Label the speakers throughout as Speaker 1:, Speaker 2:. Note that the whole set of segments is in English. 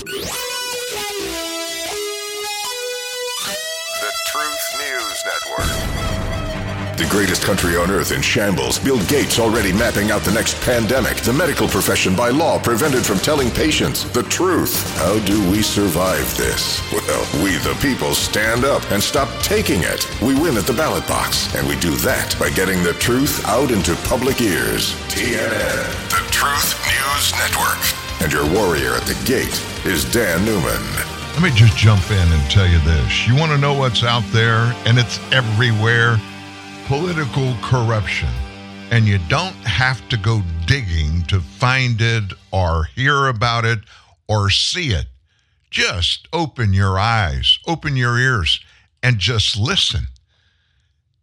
Speaker 1: The Truth News Network. The greatest country on earth in shambles. Bill Gates already mapping out the next pandemic. The medical profession by law prevented from telling patients the truth. How do we survive this? Well, we the people stand up and stop taking it. We win at the ballot box, and we do that by getting the truth out into public ears. TNN, the Truth News Network. And your warrior at the gate is Dan Newman.
Speaker 2: Let me just jump in and tell you this. You want to know what's out there, and it's everywhere political corruption. And you don't have to go digging to find it or hear about it or see it. Just open your eyes, open your ears, and just listen.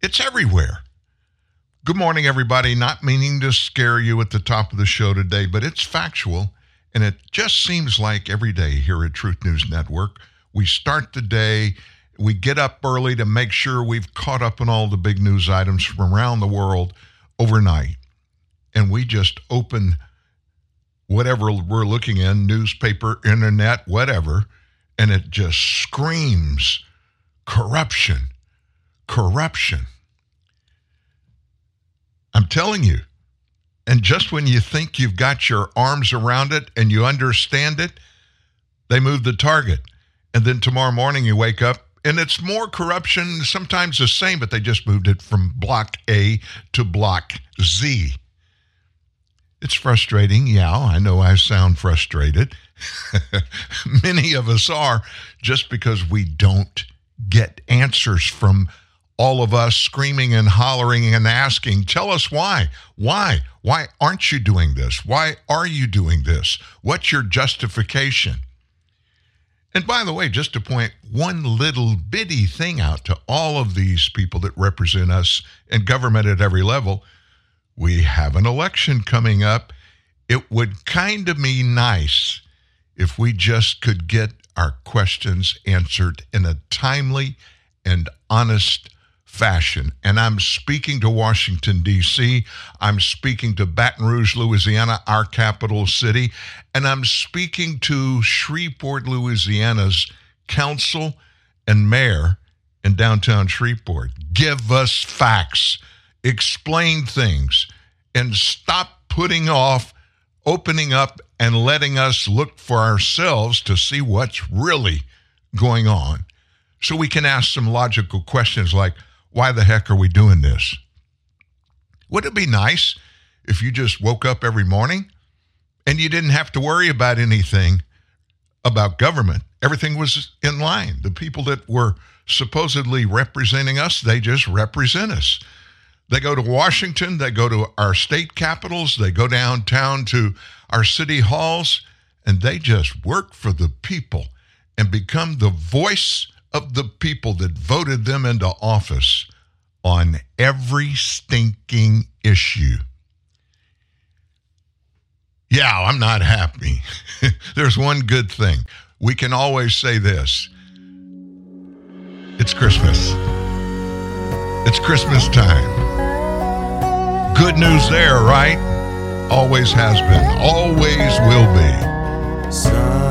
Speaker 2: It's everywhere. Good morning, everybody. Not meaning to scare you at the top of the show today, but it's factual. And it just seems like every day here at Truth News Network, we start the day, we get up early to make sure we've caught up on all the big news items from around the world overnight. And we just open whatever we're looking in newspaper, internet, whatever and it just screams corruption, corruption. I'm telling you. And just when you think you've got your arms around it and you understand it, they move the target. And then tomorrow morning you wake up and it's more corruption, sometimes the same, but they just moved it from block A to block Z. It's frustrating. Yeah, I know I sound frustrated. Many of us are just because we don't get answers from all of us screaming and hollering and asking, tell us why. Why? Why aren't you doing this? Why are you doing this? What's your justification? And by the way, just to point one little bitty thing out to all of these people that represent us in government at every level, we have an election coming up. It would kind of be nice if we just could get our questions answered in a timely and honest fashion. And I'm speaking to Washington, D.C., I'm speaking to Baton Rouge, Louisiana, our capital city, and I'm speaking to Shreveport, Louisiana's council and mayor in downtown Shreveport. Give us facts, explain things, and stop putting off opening up and letting us look for ourselves to see what's really going on. So we can ask some logical questions like, why the heck are we doing this? Would it be nice if you just woke up every morning and you didn't have to worry about anything about government? Everything was in line. The people that were supposedly representing us, they just represent us. They go to Washington, they go to our state capitals, they go downtown to our city halls, and they just work for the people and become the voice of the people that voted them into office on every stinking issue. Yeah, I'm not happy. There's one good thing. We can always say this it's Christmas. It's Christmas time. Good news there, right? Always has been, always will be.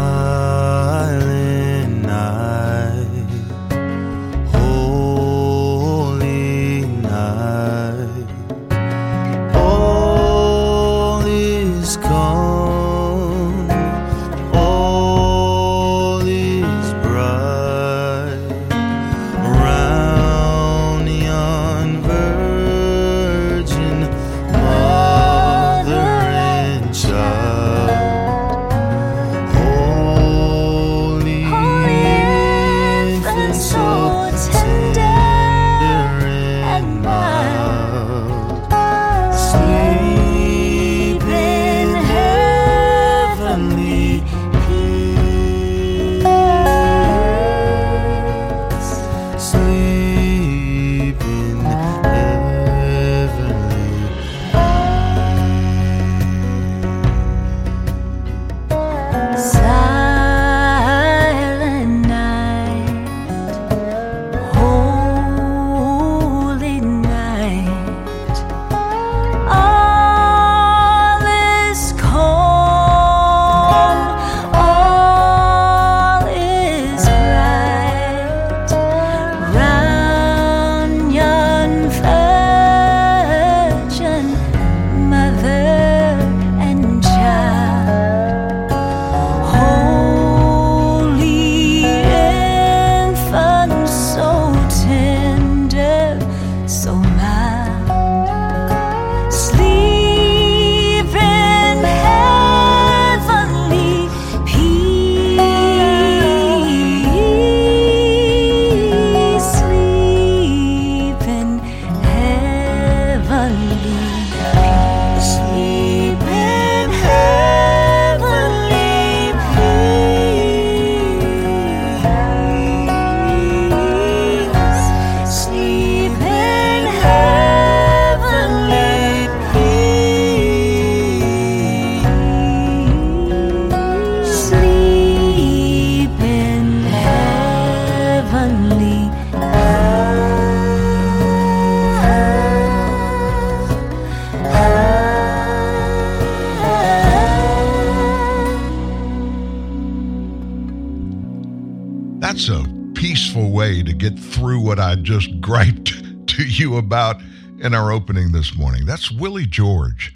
Speaker 2: That's Willie George.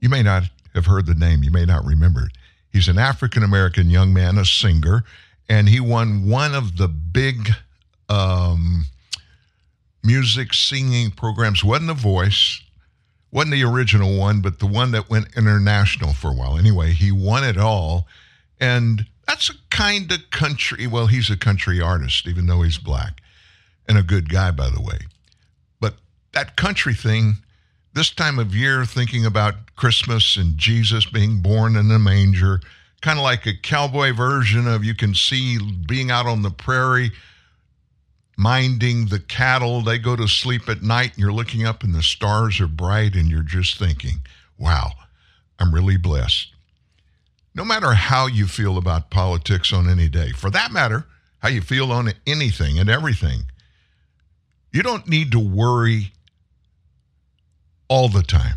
Speaker 2: You may not have heard the name, you may not remember it. He's an African American young man, a singer, and he won one of the big um, music singing programs. wasn't The Voice, wasn't the original one, but the one that went international for a while. Anyway, he won it all, and that's a kind of country. Well, he's a country artist, even though he's black, and a good guy, by the way. But that country thing, this time of year, thinking about Christmas and Jesus being born in a manger, kind of like a cowboy version of you can see being out on the prairie minding the cattle. They go to sleep at night and you're looking up and the stars are bright and you're just thinking, wow, I'm really blessed. No matter how you feel about politics on any day, for that matter, how you feel on anything and everything, you don't need to worry all the time.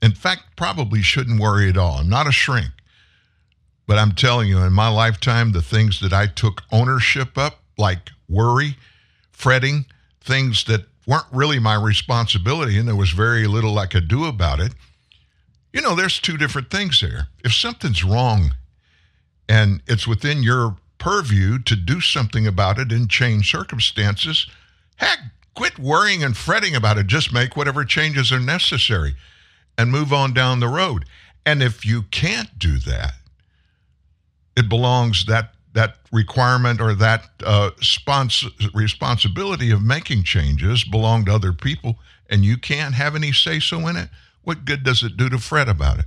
Speaker 2: In fact, probably shouldn't worry at all. I'm not a shrink. But I'm telling you, in my lifetime, the things that I took ownership of, like worry, fretting, things that weren't really my responsibility, and there was very little I could do about it. You know, there's two different things there. If something's wrong and it's within your purview to do something about it and change circumstances, heck, quit worrying and fretting about it. Just make whatever changes are necessary and move on down the road. And if you can't do that, it belongs that that requirement or that uh, spons- responsibility of making changes belong to other people, and you can't have any say so in it. What good does it do to fret about it?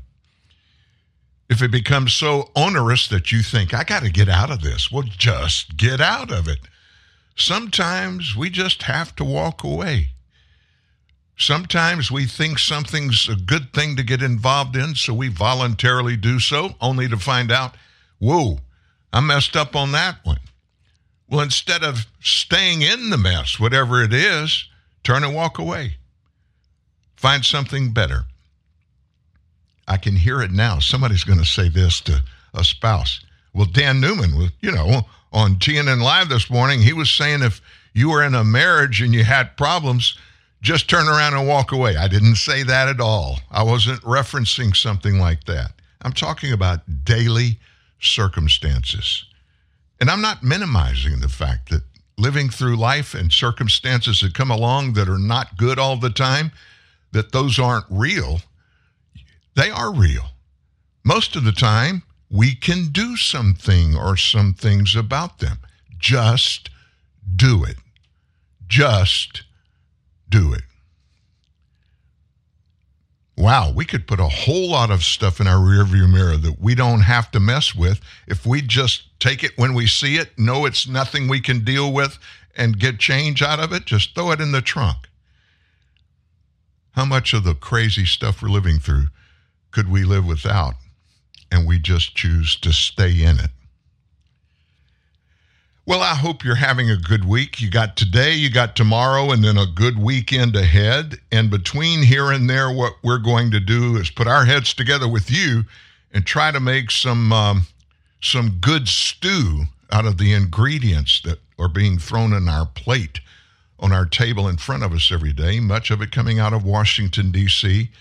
Speaker 2: If it becomes so onerous that you think, I got to get out of this, well, just get out of it. Sometimes we just have to walk away. Sometimes we think something's a good thing to get involved in, so we voluntarily do so, only to find out, whoa, I messed up on that one. Well, instead of staying in the mess, whatever it is, turn and walk away. Find something better. I can hear it now. Somebody's going to say this to a spouse. Well, Dan Newman was, you know, on TNN Live this morning, he was saying if you were in a marriage and you had problems, just turn around and walk away. I didn't say that at all. I wasn't referencing something like that. I'm talking about daily circumstances. And I'm not minimizing the fact that living through life and circumstances that come along that are not good all the time, that those aren't real. They are real. Most of the time, we can do something or some things about them. Just do it. Just do it. Wow, we could put a whole lot of stuff in our rearview mirror that we don't have to mess with if we just take it when we see it, know it's nothing we can deal with, and get change out of it. Just throw it in the trunk. How much of the crazy stuff we're living through could we live without? And we just choose to stay in it. Well, I hope you're having a good week. You got today, you got tomorrow, and then a good weekend ahead. And between here and there, what we're going to do is put our heads together with you and try to make some um, some good stew out of the ingredients that are being thrown in our plate on our table in front of us every day. Much of it coming out of Washington D.C.,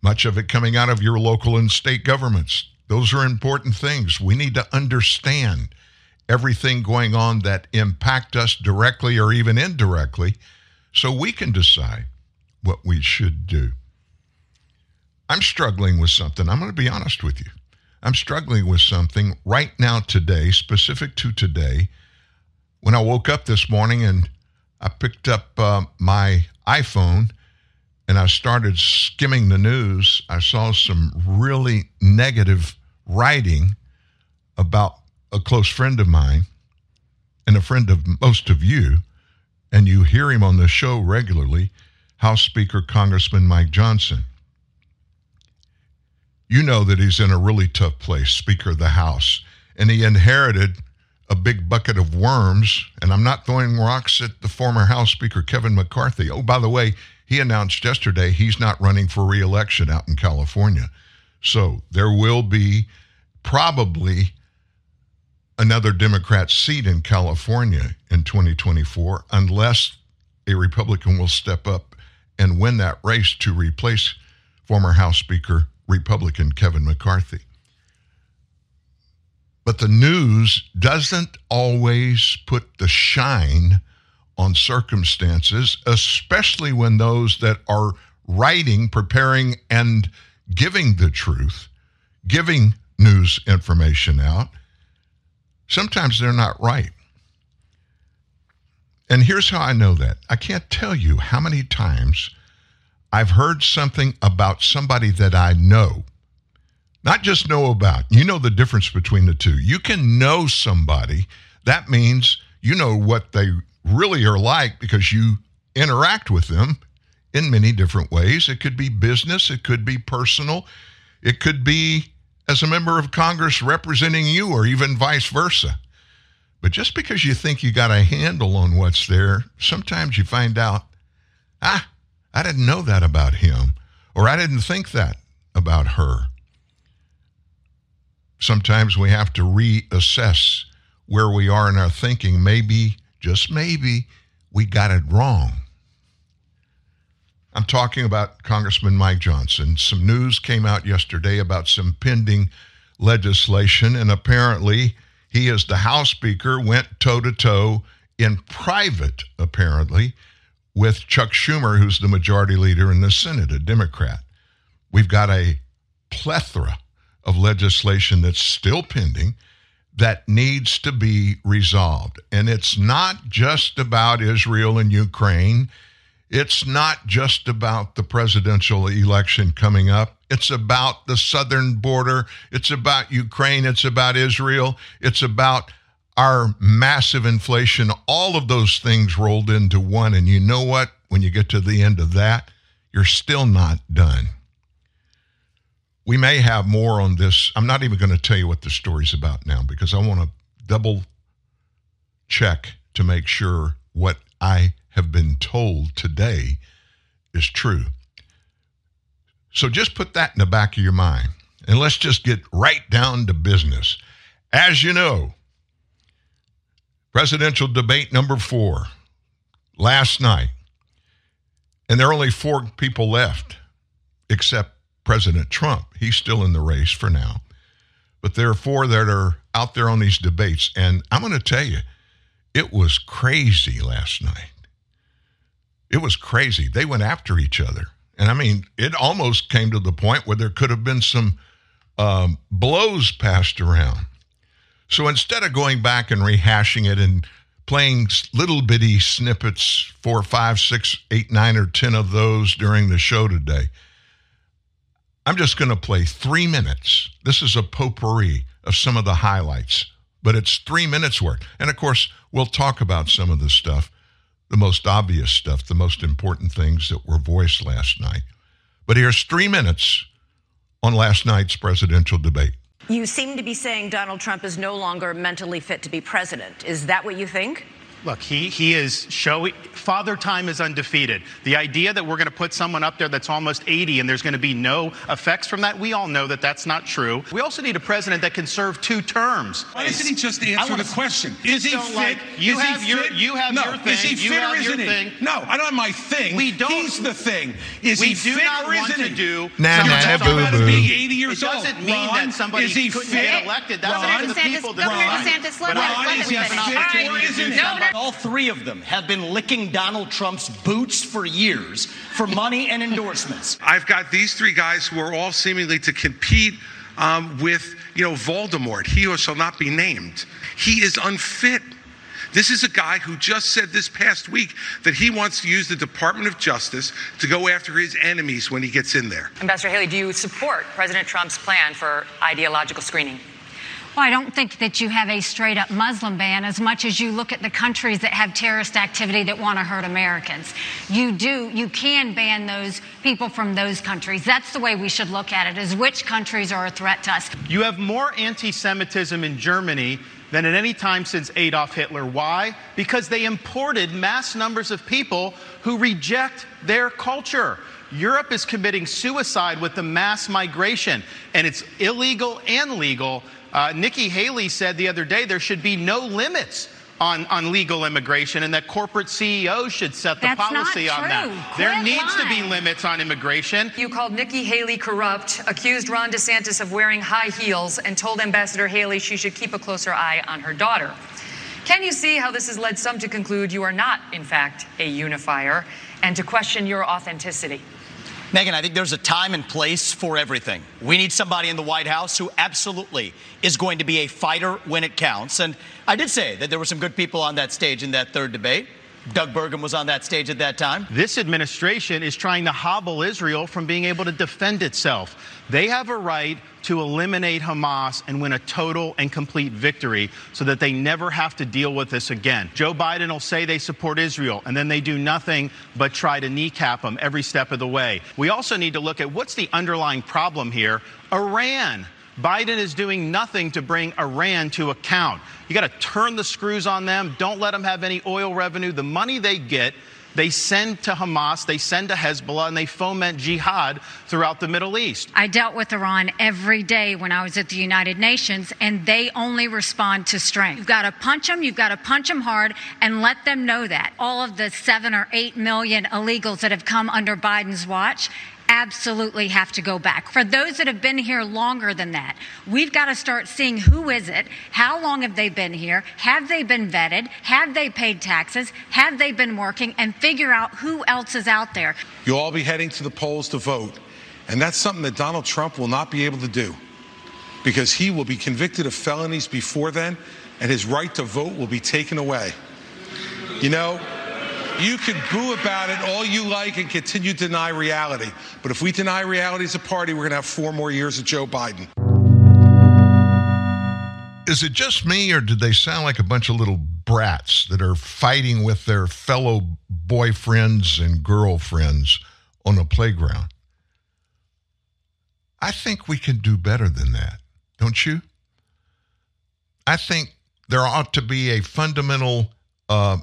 Speaker 2: much of it coming out of your local and state governments. Those are important things. We need to understand everything going on that impact us directly or even indirectly so we can decide what we should do. I'm struggling with something. I'm going to be honest with you. I'm struggling with something right now, today, specific to today. When I woke up this morning and I picked up uh, my iPhone and I started skimming the news, I saw some really negative writing about a close friend of mine and a friend of most of you, and you hear him on the show regularly, House Speaker Congressman Mike Johnson. You know that he's in a really tough place, Speaker of the House, and he inherited a big bucket of worms. And I'm not throwing rocks at the former House Speaker Kevin McCarthy. Oh, by the way, he announced yesterday he's not running for reelection out in California. So there will be probably another Democrat seat in California in 2024 unless a Republican will step up and win that race to replace former House Speaker Republican Kevin McCarthy. But the news doesn't always put the shine on circumstances, especially when those that are writing, preparing, and giving the truth, giving news information out, sometimes they're not right. And here's how I know that. I can't tell you how many times I've heard something about somebody that I know, not just know about. You know the difference between the two. You can know somebody, that means you know what they really are like because you interact with them in many different ways. It could be business, it could be personal, it could be as a member of Congress representing you, or even vice versa. But just because you think you got a handle on what's there, sometimes you find out, ah, I didn't know that about him, or I didn't think that about her. Sometimes we have to reassess where we are in our thinking. Maybe, just maybe, we got it wrong. I'm talking about Congressman Mike Johnson. Some news came out yesterday about some pending legislation, and apparently he, as the House Speaker, went toe to toe in private, apparently, with Chuck Schumer, who's the majority leader in the Senate, a Democrat. We've got a plethora of legislation that's still pending that needs to be resolved. And it's not just about Israel and Ukraine. It's not just about the presidential election coming up. It's about the southern border. It's about Ukraine. It's about Israel. It's about our massive inflation. All of those things rolled into one. And you know what? When you get to the end of that, you're still not done. We may have more on this. I'm not even going to tell you what the story's about now because I want to double check to make sure what I have been told today is true. So just put that in the back of your mind. And let's just get right down to business. As you know, presidential debate number four last night, and there are only four people left except President Trump. He's still in the race for now. But there are four that are out there on these debates. And I'm going to tell you, it was crazy last night. It was crazy. They went after each other. And I mean, it almost came to the point where there could have been some um, blows passed around. So instead of going back and rehashing it and playing little bitty snippets, four, five, six, eight, nine, or 10 of those during the show today, I'm just going to play three minutes. This is a potpourri of some of the highlights, but it's three minutes worth. And of course, we'll talk about some of the stuff the most obvious stuff, the most important things that were voiced last night. But here's three minutes on last night's presidential debate.
Speaker 3: You seem to be saying Donald Trump is no longer mentally fit to be president. Is that what you think?
Speaker 4: Look, he, he is showing, father time is undefeated. The idea that we're going to put someone up there that's almost 80 and there's going to be no effects from that, we all know that that's not true. We also need a president that can serve two terms.
Speaker 5: Why doesn't he just answer the question?
Speaker 4: Is he fit?
Speaker 5: Like,
Speaker 4: you
Speaker 5: is
Speaker 4: have
Speaker 5: he
Speaker 4: your,
Speaker 5: fit?
Speaker 4: you have
Speaker 5: no.
Speaker 4: your thing.
Speaker 5: Is he
Speaker 4: you
Speaker 5: fit
Speaker 4: have
Speaker 5: or isn't he?
Speaker 4: thing.
Speaker 5: No, I don't have my thing.
Speaker 4: We don't.
Speaker 5: He's the thing. Is
Speaker 4: we
Speaker 5: he
Speaker 4: do
Speaker 5: fit
Speaker 4: not
Speaker 5: or
Speaker 4: want
Speaker 5: isn't
Speaker 4: to
Speaker 5: he?
Speaker 4: do.
Speaker 2: Nah,
Speaker 4: something
Speaker 2: nah,
Speaker 5: You're
Speaker 4: that's
Speaker 5: talking about
Speaker 2: boo-boo.
Speaker 5: being 80 years
Speaker 4: It
Speaker 5: old.
Speaker 4: doesn't mean
Speaker 5: Ron,
Speaker 4: that somebody
Speaker 5: is he
Speaker 4: couldn't
Speaker 5: fit?
Speaker 4: get elected. That's
Speaker 5: Ron,
Speaker 4: up the people.
Speaker 6: Governor
Speaker 5: Ron,
Speaker 6: DeSantis, let
Speaker 4: But
Speaker 6: him-
Speaker 4: I
Speaker 6: let
Speaker 4: think
Speaker 6: him
Speaker 4: we have an
Speaker 6: finish.
Speaker 4: opportunity
Speaker 5: All right,
Speaker 4: to do
Speaker 5: isn't he?
Speaker 4: Something.
Speaker 7: All three of them have been licking Donald Trump's boots for years for money and endorsements.
Speaker 8: I've got these three guys who are all seemingly to compete um, with, you know, Voldemort. He who shall not be named. He is unfit. This is a guy who just said this past week that he wants to use the Department of Justice to go after his enemies when he gets in there.
Speaker 3: Ambassador Haley, do you support President Trump's plan for ideological screening?
Speaker 6: Well, I don't think that you have a straight up Muslim ban as much as you look at the countries that have terrorist activity that want to hurt Americans. You do, you can ban those people from those countries. That's the way we should look at it, is which countries are a threat to us.
Speaker 4: You have more anti Semitism in Germany than at any time since Adolf Hitler. Why? Because they imported mass numbers of people who reject their culture. Europe is committing suicide with the mass migration, and it's illegal and legal Uh, Nikki Haley said the other day there should be no limits on, on legal immigration and that corporate CEOs should set the
Speaker 6: That's
Speaker 4: policy on that.
Speaker 6: true.
Speaker 4: There
Speaker 6: Quit
Speaker 4: needs to be limits on immigration.
Speaker 3: You called Nikki Haley corrupt, accused Ron DeSantis of wearing high heels, and told Ambassador Haley she should keep a closer eye on her daughter. Can you see how this has led some to conclude you are not, in fact, a unifier and to question your authenticity?
Speaker 7: Megyn, I think there's a time and place for everything. We need somebody in the White House who absolutely is going to be a fighter when it counts. And I did say that there were some good people on that stage in that third debate. Doug Burgum was on that stage at that time.
Speaker 4: This administration is trying to hobble Israel from being able to defend itself. They have a right to eliminate Hamas and win a total and complete victory so that they never have to deal with this again. Joe Biden will say they support Israel, and then they do nothing but try to kneecap them every step of the way. We also need to look at what's the underlying problem here Iran. Biden is doing nothing to bring Iran to account. You got to turn the screws on them. Don't let them have any oil revenue. The money they get, they send to Hamas, they send to Hezbollah, and they foment jihad throughout the Middle East.
Speaker 6: I dealt with Iran every day when I was at the United Nations, and they only respond to strength. You've got to punch them, you've got to punch them hard, and let them know that. All of the seven or eight million illegals that have come under Biden's watch absolutely have to go back. For those that have been here longer than that, we've got to start seeing who is it, how long have they been here, have they been vetted, have they paid taxes, have they been working, and figure out who else is out there.
Speaker 8: You'll all be heading to the polls to vote. And that's something that Donald Trump will not be able to do because he will be convicted of felonies before then, and his right to vote will be taken away. You know, you can boo about it all you like and continue to deny reality. But if we deny reality as a party, we're going to have four more years of Joe Biden.
Speaker 2: Is it just me, or did they sound like a bunch of little brats that are fighting with their fellow boyfriends and girlfriends on a playground? I think we can do better than that, don't you? I think there ought to be a fundamental uh,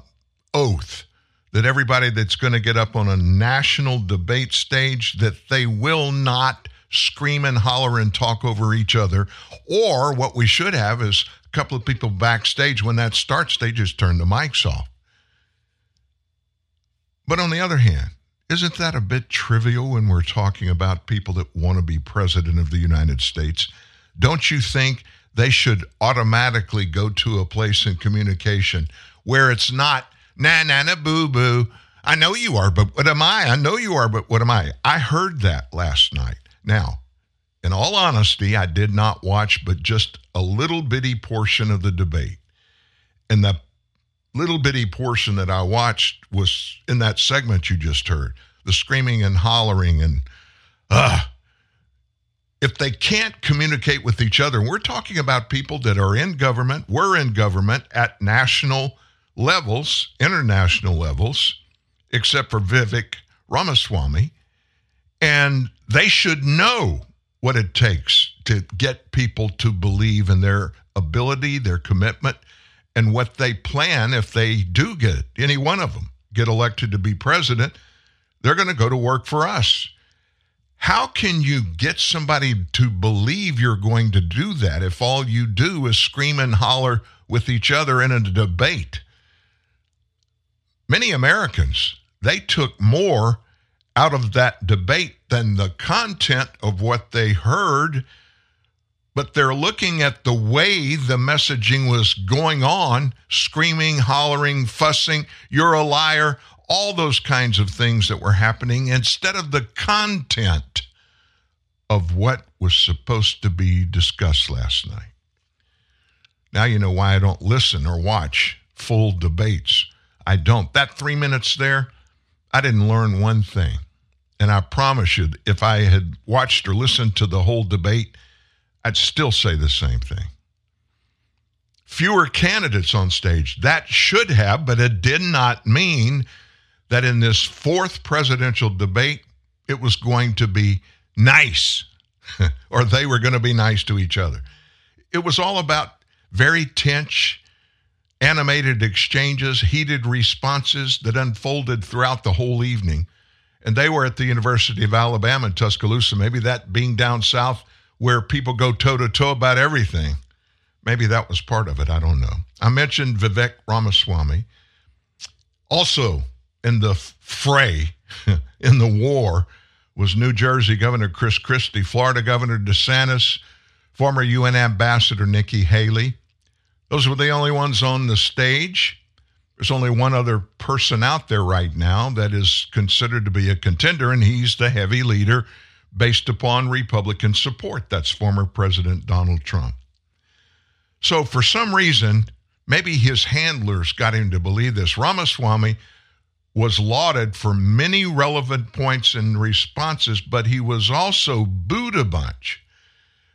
Speaker 2: oath that everybody that's going to get up on a national debate stage that they will not scream and holler and talk over each other. Or what we should have is a couple of people backstage when that starts they just turn the mics off. But on the other hand isn't that a bit trivial when we're talking about people that want to be president of the United States? Don't you think they should automatically go to a place in communication where it's not na na na boo boo. I know you are, but what am I? I know you are, but what am I? I heard that last night. Now, in all honesty, I did not watch but just a little bitty portion of the debate. And the little bitty portion that I watched was in that segment you just heard the screaming and hollering and, uh, if they can't communicate with each other, we're talking about people that are in government, we're in government at national levels, international levels, except for Vivek Ramaswamy, and they should know what it takes to get people to believe in their ability, their commitment, and what they plan if they do get any one of them get elected to be president. They're going to go to work for us. How can you get somebody to believe you're going to do that if all you do is scream and holler with each other in a debate? Many Americans, they took more out of that debate than the content of what they heard, but they're looking at the way the messaging was going on screaming, hollering, fussing, you're a liar, all those kinds of things that were happening instead of the content of what was supposed to be discussed last night. Now you know why I don't listen or watch full debates. I don't. That three minutes there, I didn't learn one thing. And I promise you, if I had watched or listened to the whole debate, I'd still say the same thing. Fewer candidates on stage. That should have, but it did not mean that in this fourth presidential debate, it was going to be nice or they were going to be nice to each other. It was all about very tense, animated exchanges, heated responses that unfolded throughout the whole evening. And they were at the University of Alabama in Tuscaloosa, maybe that being down south where people go toe to toe about everything. Maybe that was part of it. I don't know. I mentioned Vivek Ramaswamy. Also in the fray, in the war, was New Jersey Governor Chris Christie, Florida Governor DeSantis, former UN Ambassador Nikki Haley. Those were the only ones on the stage. There's only one other person out there right now that is considered to be a contender, and he's the heavy leader based upon Republican support. That's former President Donald Trump. So, for some reason, maybe his handlers got him to believe this. Ramaswamy was lauded for many relevant points and responses, but he was also booed a bunch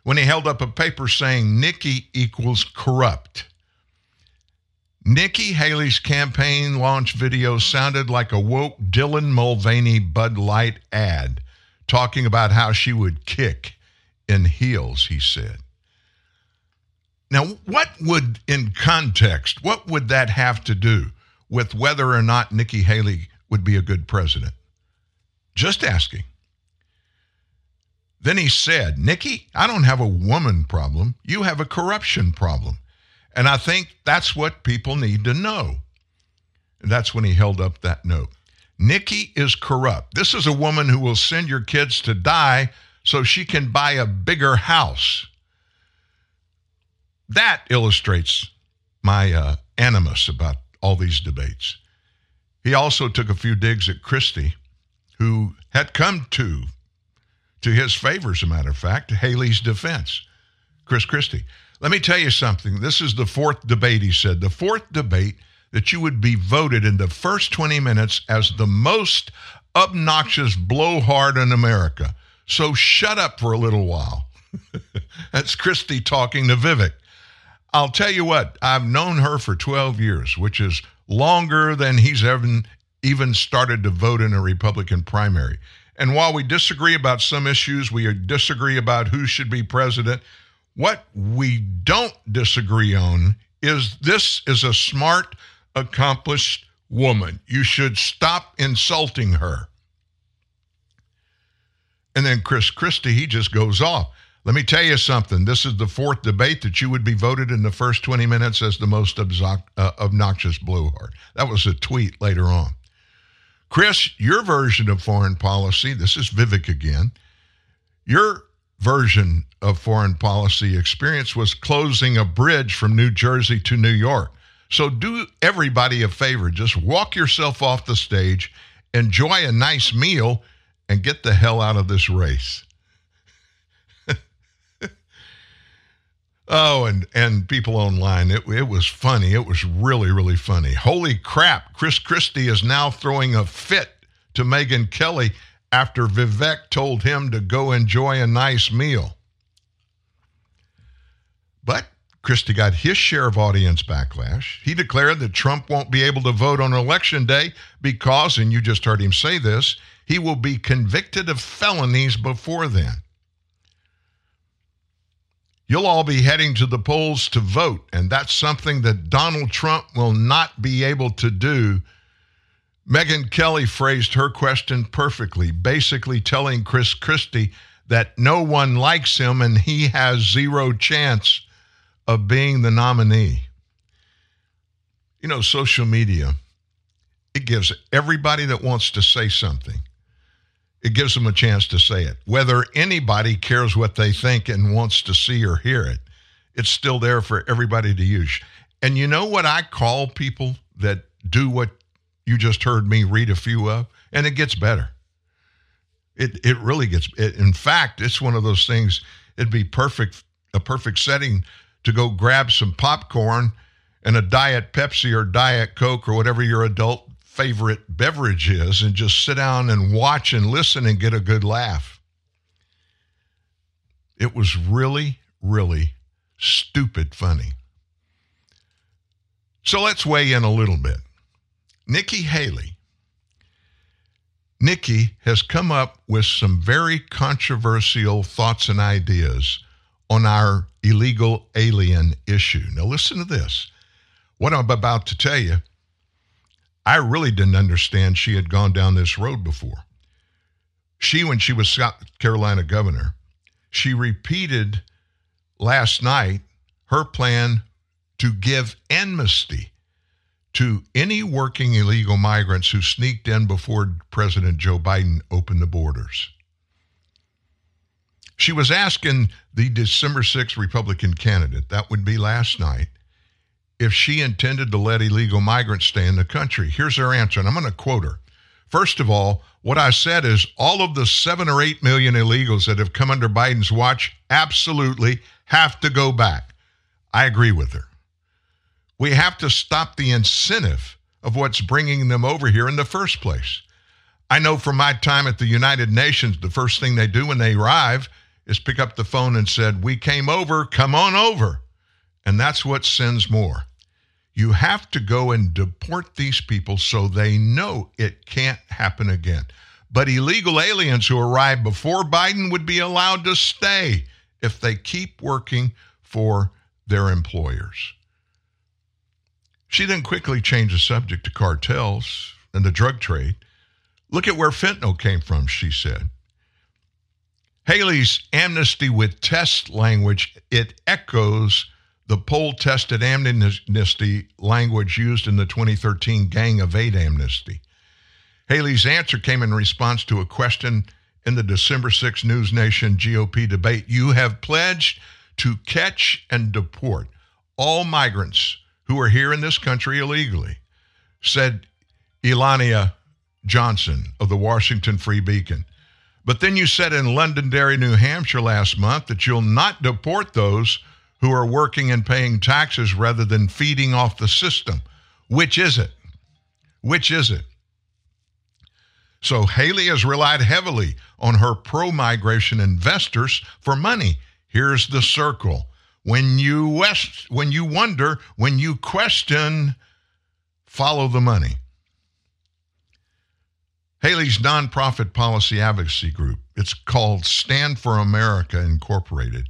Speaker 2: when he held up a paper saying Nikki equals corrupt. Nikki Haley's campaign launch video sounded like a woke Dylan Mulvaney Bud Light ad talking about how she would kick in heels, he said. Now, what would, in context, what would that have to do with whether or not Nikki Haley would be a good president? Just asking. Then he said, Nikki, I don't have a woman problem. You have a corruption problem. And I think that's what people need to know. And that's when he held up that note. Nikki is corrupt. This is a woman who will send your kids to die so she can buy a bigger house. That illustrates my uh, animus about all these debates. He also took a few digs at Christie, who had come to to his favor, as a matter of fact, Haley's defense. Chris Christie. Let me tell you something. This is the fourth debate, he said. The fourth debate that you would be voted in the first 20 minutes as the most obnoxious blowhard in America. So shut up for a little while. That's Christie talking to Vivek. I'll tell you what, I've known her for 12 years, which is longer than he's ever even started to vote in a Republican primary. And while we disagree about some issues, we disagree about who should be president. What we don't disagree on is this is a smart, accomplished woman. You should stop insulting her. And then Chris Christie, he just goes off. Let me tell you something. This is the fourth debate that you would be voted in the first 20 minutes as the most uh, obnoxious blowhard. That was a tweet later on. Chris, your version of foreign policy, this is Vivek again. Your version of foreign policy experience was closing a bridge from New Jersey to New York. So do everybody a favor. Just walk yourself off the stage, enjoy a nice meal, and get the hell out of this race. Oh, and, and people online, it, it was funny. It was really, really funny. Holy crap. Chris Christie is now throwing a fit to Megyn Kelly after Vivek told him to go enjoy a nice meal. But Christie got his share of audience backlash. He declared that Trump won't be able to vote on election day because, and you just heard him say this, he will be convicted of felonies before then. You'll all be heading to the polls to vote, and that's something that Donald Trump will not be able to do Megyn Kelly phrased her question perfectly, basically telling Chris Christie that no one likes him and he has zero chance of being the nominee. You know, social media, it gives everybody that wants to say something, it gives them a chance to say it. Whether anybody cares what they think and wants to see or hear it, it's still there for everybody to use. And you know what I call people that do what you just heard me read a few of, and it gets better. It it really gets. It, in fact, it's one of those things. It'd be perfect a perfect setting to go grab some popcorn and a diet Pepsi or diet Coke or whatever your adult favorite beverage is, and just sit down and watch and listen and get a good laugh. It was really, really stupid funny. So let's weigh in a little bit. Nikki Haley. Nikki has come up with some very controversial thoughts and ideas on our illegal alien issue. Now, listen to this. What I'm about to tell you, I really didn't understand she had gone down this road before. She, when she was South Carolina governor, she repeated last night her plan to give amnesty to any working illegal migrants who sneaked in before President Joe Biden opened the borders. She was asking the December 6th Republican candidate, that would be last night, if she intended to let illegal migrants stay in the country. Here's her answer, and I'm going to quote her. First of all, what I said is all of the seven or eight million illegals that have come under Biden's watch absolutely have to go back. I agree with her. We have to stop the incentive of what's bringing them over here in the first place. I know from my time at the United Nations, the first thing they do when they arrive is pick up the phone and said, "We came over, come on over." And that's what sends more. You have to go and deport these people so they know it can't happen again. But illegal aliens who arrived before Biden would be allowed to stay if they keep working for their employers. She then quickly changed the subject to cartels and the drug trade. Look at where fentanyl came from, she said. Haley's amnesty with test language, it echoes the poll tested amnesty language used in the 2013 Gang of Eight amnesty. Haley's answer came in response to a question in the December 6 News Nation GOP debate. You have pledged to catch and deport all migrants who are here in this country illegally, said Eliana Johnson of the Washington Free Beacon. But then you said in Londonderry, New Hampshire last month that you'll not deport those who are working and paying taxes rather than feeding off the system. Which is it? Which is it? So Haley has relied heavily on her pro migration investors for money. Here's the circle. When you west, when you wonder, when you question, follow the money. Haley's nonprofit policy advocacy group, it's called Stand for America Incorporated,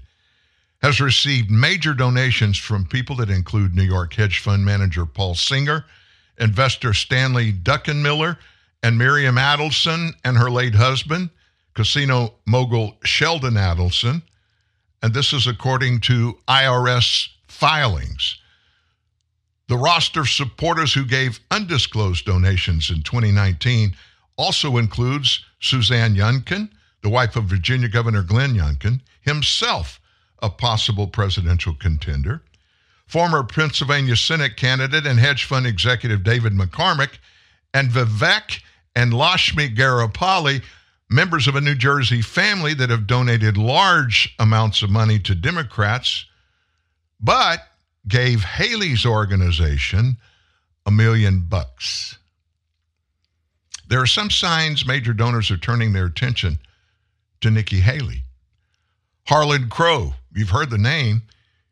Speaker 2: has received major donations from people that include New York hedge fund manager Paul Singer, investor Stanley Druckenmiller, and Miriam Adelson and her late husband, casino mogul Sheldon Adelson. And this is according to IRS filings. The roster of supporters who gave undisclosed donations in 2019 also includes Suzanne Youngkin, the wife of Virginia Governor Glenn Youngkin, himself a possible presidential contender, former Pennsylvania Senate candidate and hedge fund executive David McCormick, and Vivek and Lakshmi Garipalli, members of a New Jersey family that have donated large amounts of money to Democrats, but gave Haley's organization a million bucks. There are some signs major donors are turning their attention to Nikki Haley. Harlan Crow, you've heard the name.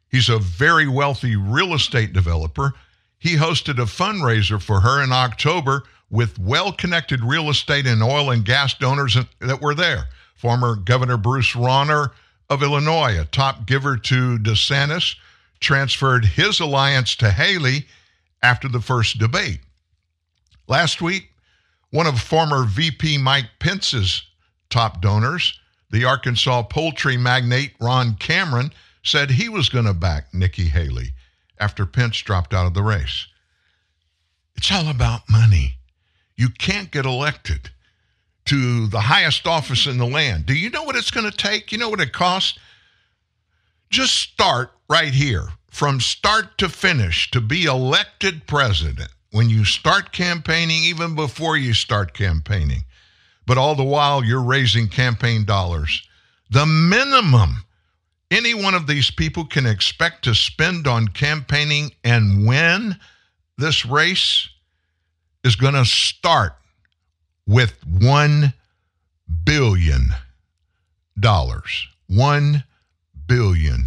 Speaker 2: He's a very wealthy real estate developer. He hosted a fundraiser for her in October with well connected real estate and oil and gas donors that were there. Former Governor Bruce Rauner of Illinois, a top giver to DeSantis, transferred his alliance to Haley after the first debate. Last week, one of former VP Mike Pence's top donors, the Arkansas poultry magnate Ron Cameron, said he was going to back Nikki Haley after Pence dropped out of the race. It's all about money. You can't get elected to the highest office in the land. Do you know what it's going to take? You know what it costs? Just start right here from start to finish to be elected president when you start campaigning, even before you start campaigning. But all the while, you're raising campaign dollars. The minimum any one of these people can expect to spend on campaigning and win this race is going to start with $1 billion. $1 billion.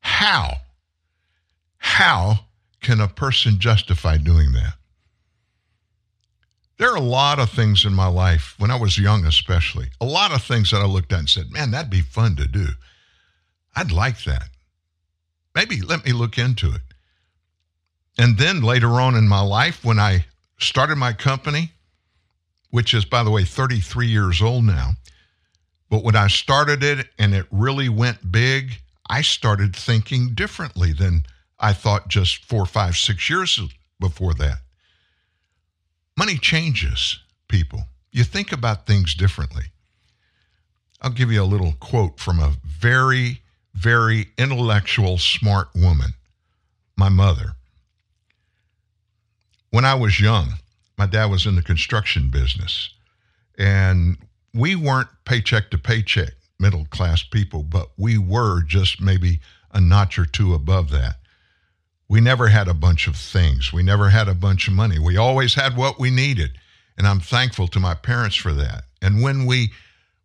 Speaker 2: How? How can a person justify doing that? There are a lot of things in my life, when I was young especially, a lot of things that I looked at and said, man, that'd be fun to do. I'd like that. Maybe let me look into it. And then later on in my life, when I started my company, which is, by the way, 33 years old now, but when I started it and it really went big, I started thinking differently than I thought just four, five, six years before that. Money changes people. You think about things differently. I'll give you a little quote from a very, very intellectual, smart woman, my mother. When I was young, my dad was in the construction business, and we weren't paycheck to paycheck middle class people, but we were just maybe a notch or two above that. We never had a bunch of things. We never had a bunch of money. We always had what we needed. And I'm thankful to my parents for that. And when we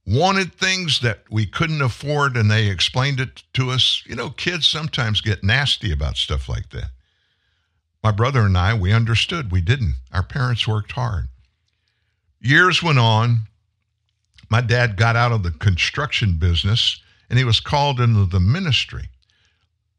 Speaker 2: wanted things that we couldn't afford and they explained it to us, you know, kids sometimes get nasty about stuff like that. My brother and I, we understood. We didn't. Our parents worked hard. Years went on. My dad got out of the construction business and he was called into the ministry.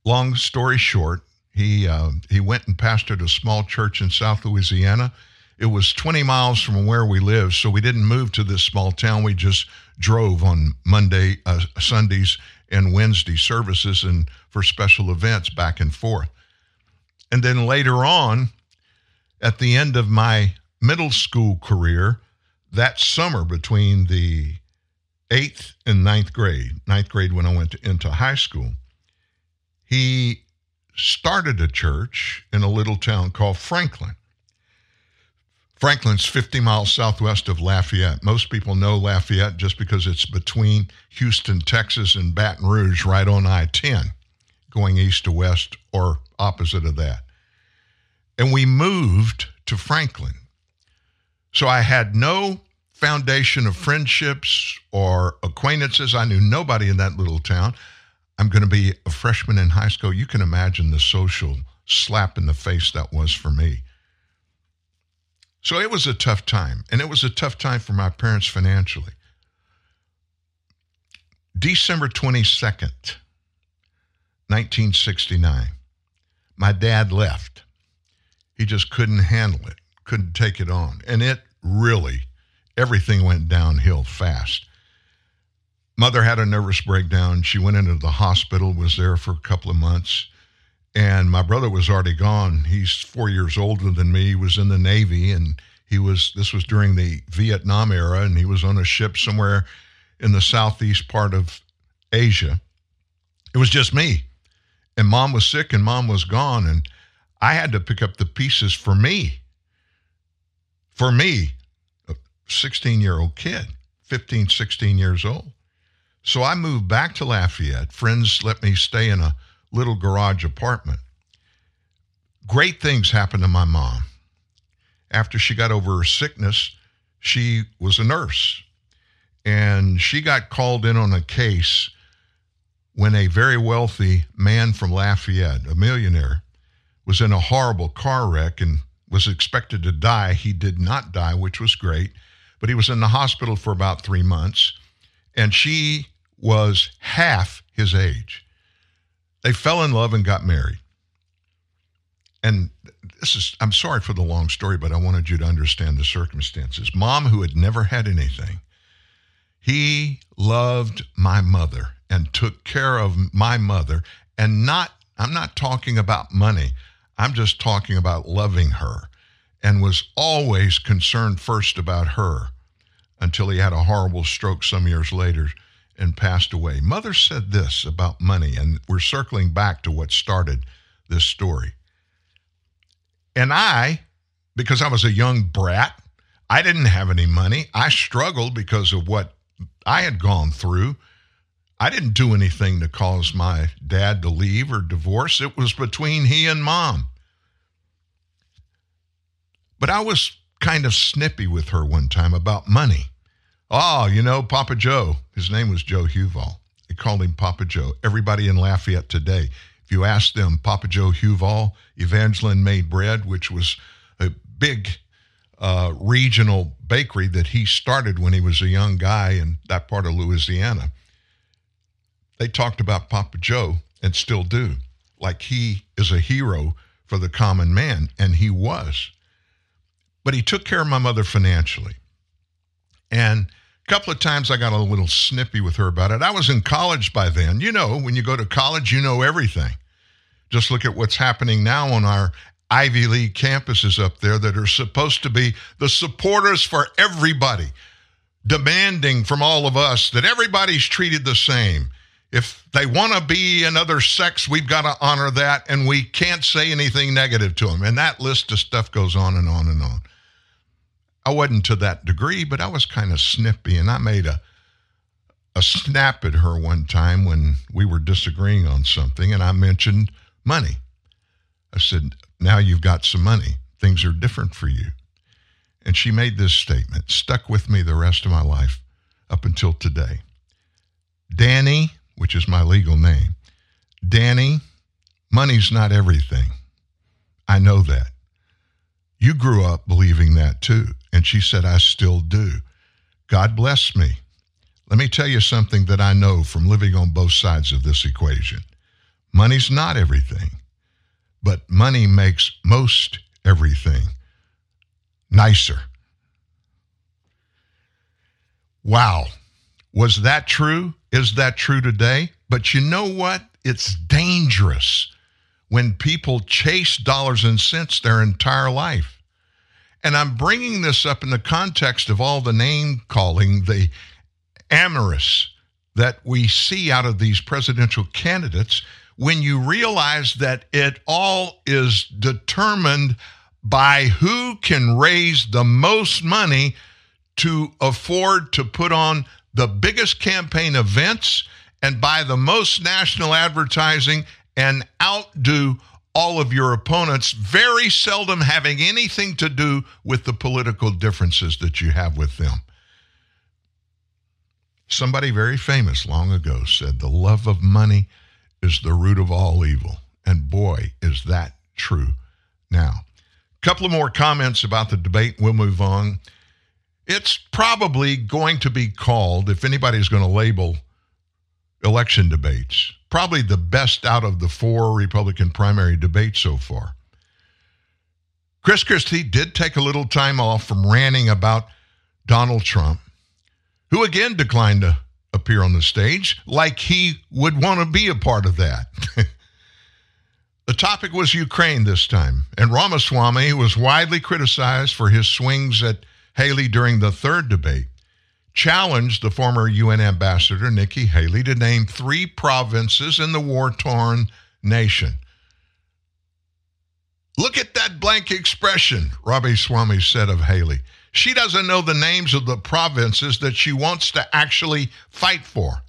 Speaker 2: Long story short, he uh, he went and pastored a small church in South Louisiana. It was 20 miles from where we lived, so we didn't move to this small town. We just drove on Monday, uh, Sundays, and Wednesday services, and for special events back and forth. And then later on, at the end of my middle school career, that summer between the eighth and ninth grade, ninth grade when I went to, into high school, he started a church in a little town called Franklin. Franklin's 50 miles southwest of Lafayette. Most people know Lafayette just because it's between Houston, Texas, and Baton Rouge, right on I 10, going east to west or opposite of that. And we moved to Franklin. So I had no foundation of friendships or acquaintances. I knew nobody in that little town. I'm going to be a freshman in high school. You can imagine the social slap in the face that was for me. So it was a tough time, and it was a tough time for my parents financially. December 22nd, 1969, my dad left. He just couldn't handle it, couldn't take it on. And it really, everything went downhill fast. Mother had a nervous breakdown. She went into the hospital, was there for a couple of months. And my brother was already gone. He's four years older than me. He was in the Navy, and he was, this was during the Vietnam era, and he was on a ship somewhere in the southeast part of Asia. It was just me. And mom was sick, and mom was gone. And I had to pick up the pieces for me. For me, a 16 year old kid, 15, 16 years old. So I moved back to Lafayette. Friends let me stay in a little garage apartment. Great things happened to my mom. After she got over her sickness, she was a nurse. And she got called in on a case when a very wealthy man from Lafayette, a millionaire, was in a horrible car wreck and was expected to die. He did not die, which was great, but he was in the hospital for about three months. And she was half his age. They fell in love and got married. And this is, I'm sorry for the long story, but I wanted you to understand the circumstances. Mom, who had never had anything, he loved my mother and took care of my mother. And not, I'm not talking about money, I'm just talking about loving her and was always concerned first about her until he had a horrible stroke some years later and passed away. Mother said this about money, and we're circling back to what started this story. And I, because I was a young brat, I didn't have any money. I struggled because of what I had gone through. I didn't do anything to cause my dad to leave or divorce. It was between he and mom. But I was kind of snippy with her one time about money. Oh, you know, Papa Joe. His name was Joe Huval. They called him Papa Joe. Everybody in Lafayette today, if you ask them, Papa Joe Huval, Evangeline Maid bread, which was a big uh, regional bakery that he started when he was a young guy in that part of Louisiana. They talked about Papa Joe and still do, like he is a hero for the common man, and he was. But he took care of my mother financially. And couple of times I got a little snippy with her about it. I was in college by then. You know, when you go to college, you know everything. Just look at what's happening now on our Ivy League campuses up there that are supposed to be the supporters for everybody, demanding from all of us that everybody's treated the same. If they want to be another sex, we've got to honor that, and we can't say anything negative to them. And that list of stuff goes on and on and on. I wasn't to that degree, but I was kind of snippy, and I made a a snap at her one time when we were disagreeing on something, and I mentioned money. I said, Now you've got some money. Things are different for you. And she made this statement, stuck with me the rest of my life up until today. Danny, which is my legal name, Danny, money's not everything. I know that. You grew up believing that too. And she said, I still do. God bless me. Let me tell you something that I know from living on both sides of this equation. Money's not everything, but money makes most everything nicer. Wow. Was that true? Is that true today? But you know what? It's dangerous when people chase dollars and cents their entire life. And I'm bringing this up in the context of all the name calling, the amorous that we see out of these presidential candidates when you realize that it all is determined by who can raise the most money to afford to put on the biggest campaign events and buy the most national advertising and outdo all of your opponents, very seldom having anything to do with the political differences that you have with them. Somebody very famous long ago said, The love of money is the root of all evil. And boy, is that true now. A couple of more comments about the debate. We'll move on. It's probably going to be called, if anybody's going to label election debates, probably the best out of the four Republican primary debates so far. Chris Christie did take a little time off from ranting about Donald Trump, who again declined to appear on the stage like he would want to be a part of that. the topic was Ukraine this time, and Ramaswamy was widely criticized for his swings at Haley during the third debate challenged the former UN ambassador, Nikki Haley, to name three provinces in the war torn nation. Look at that blank expression, Ramaswamy said of Haley. She doesn't know the names of the provinces that she wants to actually fight for.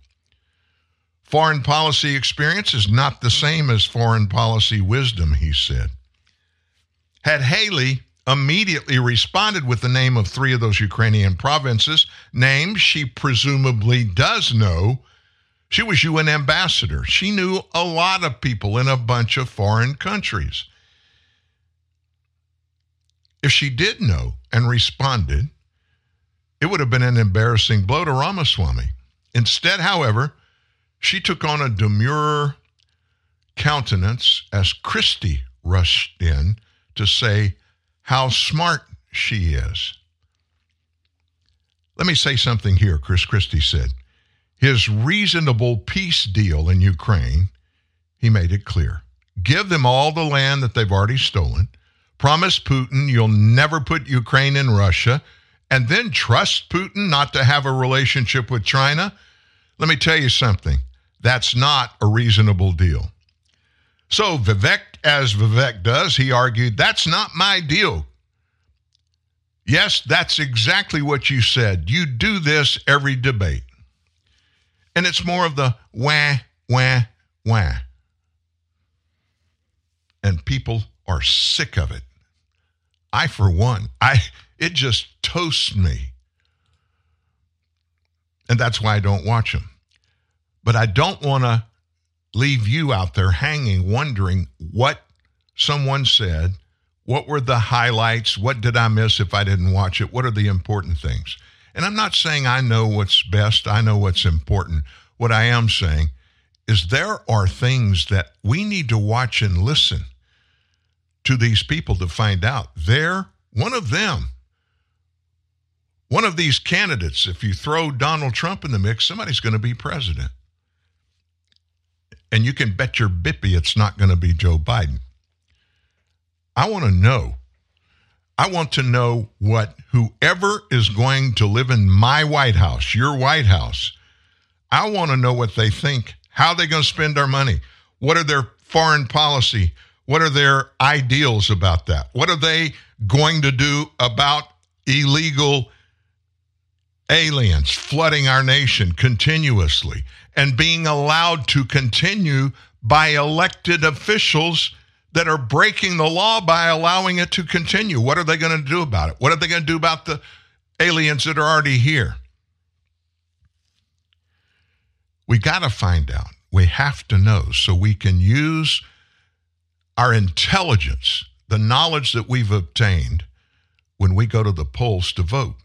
Speaker 2: Foreign policy experience is not the same as foreign policy wisdom, he said. Had Haley immediately responded with the name of three of those Ukrainian provinces, names she presumably does know. She was UN ambassador. She knew a lot of people in a bunch of foreign countries. If she did know and responded, it would have been an embarrassing blow to Ramaswamy. Instead, however, she took on a demure countenance as Christie rushed in to say, how smart she is. Let me say something here, Chris Christie said. His reasonable peace deal in Ukraine, he made it clear. Give them all the land that they've already stolen. Promise Putin you'll never put Ukraine in Russia, and then trust Putin not to have a relationship with China. Let me tell you something. That's not a reasonable deal. So Vivek, as Vivek does, he argued, that's not my deal. Yes, that's exactly what you said. You do this every debate. And it's more of the wah, wah, wah. And people are sick of it. I, for one, I it just toasts me. And that's why I don't watch them. But I don't want to leave you out there hanging, wondering what someone said, what were the highlights, what did I miss if I didn't watch it, what are the important things. And I'm not saying I know what's best, I know what's important. What I am saying is there are things that we need to watch and listen to these people to find out. They're one of them One of these candidates, if you throw Donald Trump in the mix, somebody's going to be president. And you can bet your bippy it's not going to be Joe Biden. I want to know. I want to know what whoever is going to live in my White House, your White House, I want to know what they think. How are they going to spend our money? What are their foreign policy? What are their ideals about that? What are they going to do about illegal aliens flooding our nation continuously and being allowed to continue by elected officials that are breaking the law by allowing it to continue. What are they going to do about it? What are they going to do about the aliens that are already here? We got to find out. We have to know so we can use our intelligence, the knowledge that we've obtained when we go to the polls to vote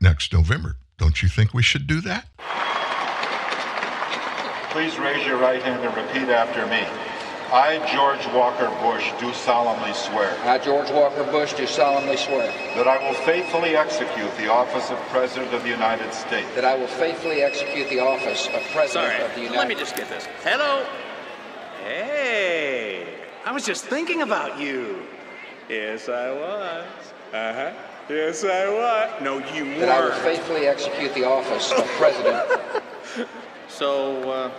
Speaker 2: next November. Don't you think we should do that?
Speaker 9: Please raise your right hand and repeat after me. I, George Walker Bush, do solemnly swear.
Speaker 10: I, George Walker Bush, do solemnly swear.
Speaker 9: That I will faithfully execute the office of President of the United States.
Speaker 10: That I will faithfully execute the office of President
Speaker 11: Sorry,
Speaker 10: of the United States.
Speaker 11: let me just get this. Hello? Hey, I was just thinking about you. Yes, I was. Uh huh. Yes, I was. No, you weren't.
Speaker 10: That I will faithfully execute the office of President.
Speaker 11: so, uh,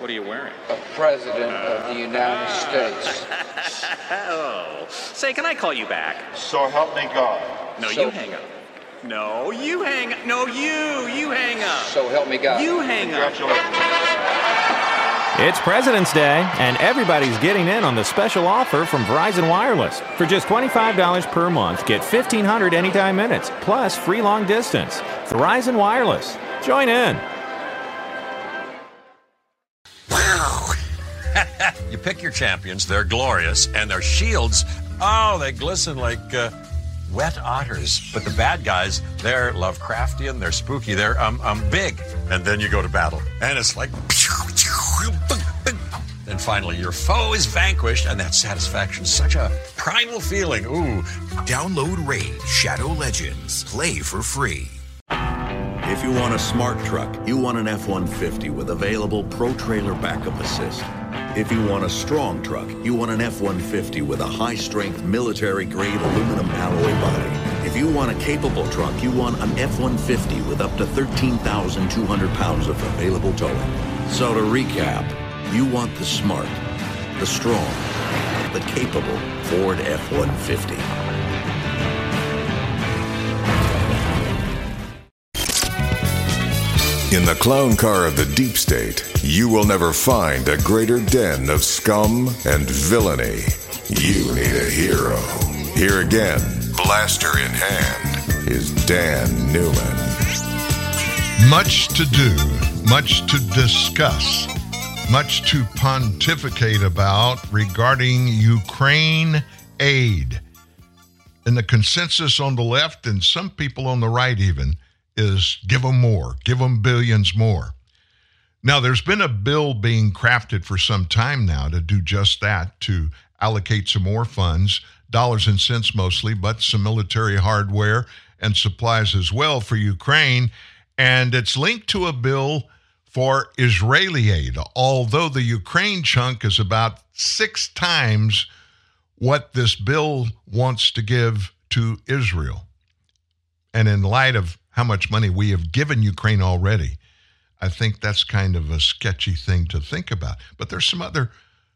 Speaker 11: what are you wearing?
Speaker 10: Of President of the United States.
Speaker 11: oh. Say, can I call you back?
Speaker 9: So help me God.
Speaker 11: No,
Speaker 10: So-
Speaker 11: you hang up. No, you hang up. No, you. You hang up.
Speaker 10: So help me God.
Speaker 11: You hang up.
Speaker 12: It's President's Day, and everybody's getting in on the special offer from Verizon Wireless. For just $25 per month, get 1500 anytime minutes, plus free long distance. Verizon Wireless. Join in.
Speaker 13: Wow. you pick your champions, they're glorious, and their shields, oh, they glisten like uh, wet otters. But the bad guys, they're Lovecraftian, they're spooky, they're um, um, big. And then you go to battle, and it's like. Then finally, your foe is vanquished, and that satisfaction is such a primal feeling. Ooh.
Speaker 14: Download Raid Shadow Legends. Play for free.
Speaker 15: If you want a smart truck, you want an F 150 with available Pro Trailer Backup Assist. If you want a strong truck, you want an F-150 with a high-strength, military-grade aluminum alloy body. If you want a capable truck, you want an F-150 with up to 13,200 pounds of available towing. So to recap, you want the smart, the strong, the capable Ford F-150.
Speaker 1: In the clown car of the deep state, you will never find a greater den of scum and villainy. You need a hero. Here again, blaster in hand, is Dan Newman.
Speaker 2: Much to do, much to discuss, much to pontificate about regarding Ukraine aid. And the consensus on the left, and some people on the right even, is give them more, give them billions more. Now, there's been a bill being crafted for some time now to do just that, to allocate some more funds, dollars and cents mostly, but some military hardware and supplies as well for Ukraine. And it's linked to a bill for Israeli aid, although the Ukraine chunk is about six times what this bill wants to give to Israel. And in light of how much money we have given Ukraine already, I think that's kind of a sketchy thing to think about. But there's some other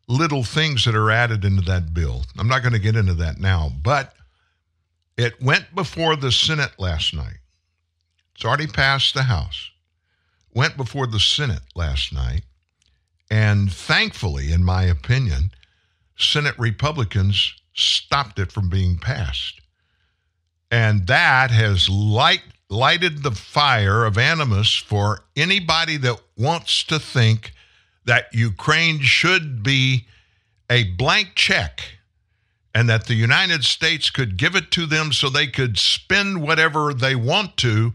Speaker 2: little things that are added into that bill. I'm not going to get into that now, but it went before the Senate last night. It's already passed the House. Went before the Senate last night. And thankfully, in my opinion, Senate Republicans stopped it from being passed. And that has light, lighted the fire of animus for anybody that wants to think that Ukraine should be a blank check and that the United States could give it to them so they could spend whatever they want to.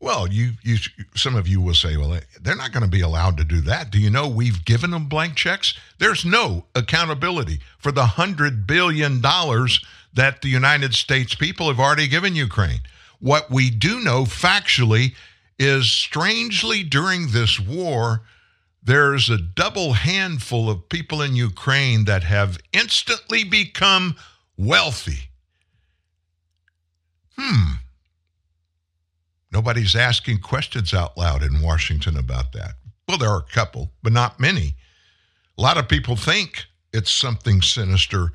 Speaker 2: Well, you, you, some of you will say, well, they're not going to be allowed to do that. Do you know we've given them blank checks? There's no accountability for the hundred billion dollars that the United States people have already given Ukraine. What we do know factually is strangely during this war, there's a double handful of people in Ukraine that have instantly become wealthy. Hmm. Nobody's asking questions out loud in Washington about that. Well, there are a couple, but not many. A lot of people think it's something sinister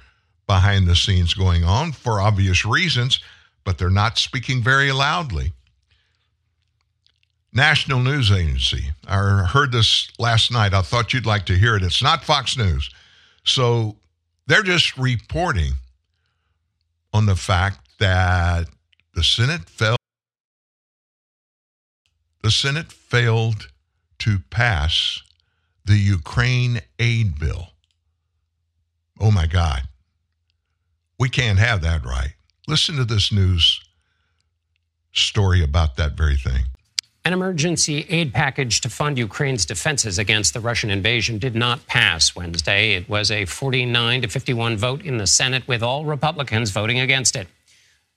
Speaker 2: behind the scenes going on for obvious reasons, but they're not speaking very loudly. National News Agency. I heard this last night. I thought you'd like to hear it. It's not Fox News. So they're just reporting on the fact that the Senate failed the Senate failed to pass the Ukraine aid bill. Oh my God. We can't have that right. Listen to this news story about that very thing.
Speaker 16: An emergency aid package to fund Ukraine's defenses against the Russian invasion did not pass Wednesday. It was a 49 to 51 vote in the Senate, with all Republicans voting against it.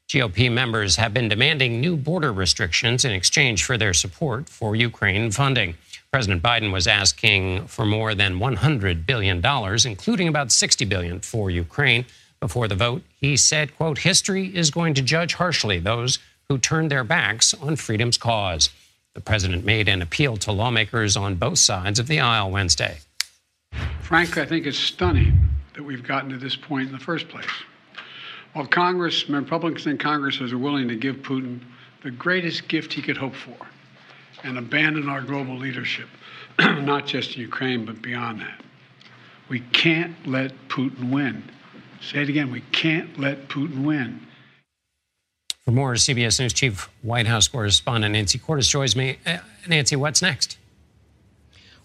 Speaker 16: GOP members have been demanding new border restrictions in exchange for their support for Ukraine funding. President Biden was asking for more than $100 billion, including about 60 billion for Ukraine. Before the vote, he said, quote, history is going to judge harshly those who turned their backs on freedom's cause. The president made an appeal to lawmakers on both sides of the aisle Wednesday.
Speaker 17: Frankly, I think it's stunning that we've gotten to this point in the first place. While Congress, Republicans in Congress are willing to give Putin the greatest gift he could hope for and abandon our global leadership, not just in Ukraine, but beyond that. We can't let Putin win. Say it again we can't let Putin win.
Speaker 16: For more, CBS News Chief White House correspondent Nancy Cordes joins me. Uh, Nancy, what's next?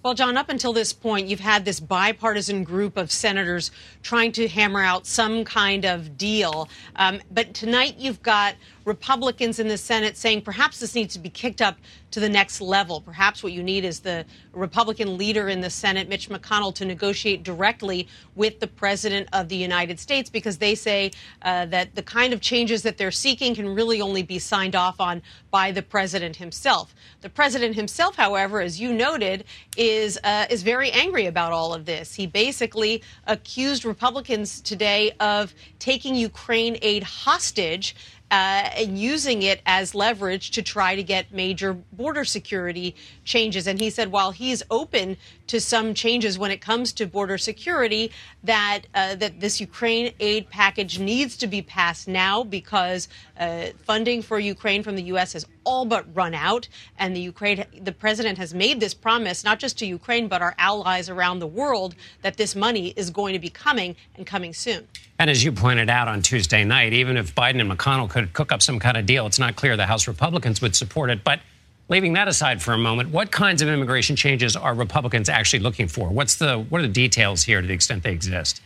Speaker 18: Well, John, up until this point, you've had this bipartisan group of senators trying to hammer out some kind of deal. Um, but tonight, you've got Republicans in the Senate saying perhaps this needs to be kicked up to the next level. Perhaps what you need is the Republican leader in the Senate, Mitch McConnell, to negotiate directly with the President of the United States because they say uh, that the kind of changes that they're seeking can really only be signed off on by the President himself. The President himself, however, as you noted, is uh, is very angry about all of this. He basically accused Republicans today of taking Ukraine aid hostage uh, and using it as leverage to try to get major border security changes. And he said while he's open to some changes when it comes to border security, that uh, that this Ukraine aid package needs to be passed now because uh, funding for Ukraine from the U.S. has all but run out, and the Ukraine the president has made this promise not just to Ukraine but our allies around the world that this money is going to be coming and coming soon.
Speaker 16: And as you pointed out on Tuesday night, even if Biden and McConnell could cook up some kind of deal, it's not clear the House Republicans would support it. But leaving that aside for a moment, what kinds of immigration changes are Republicans actually looking for? What's the what are the details here to the extent they exist?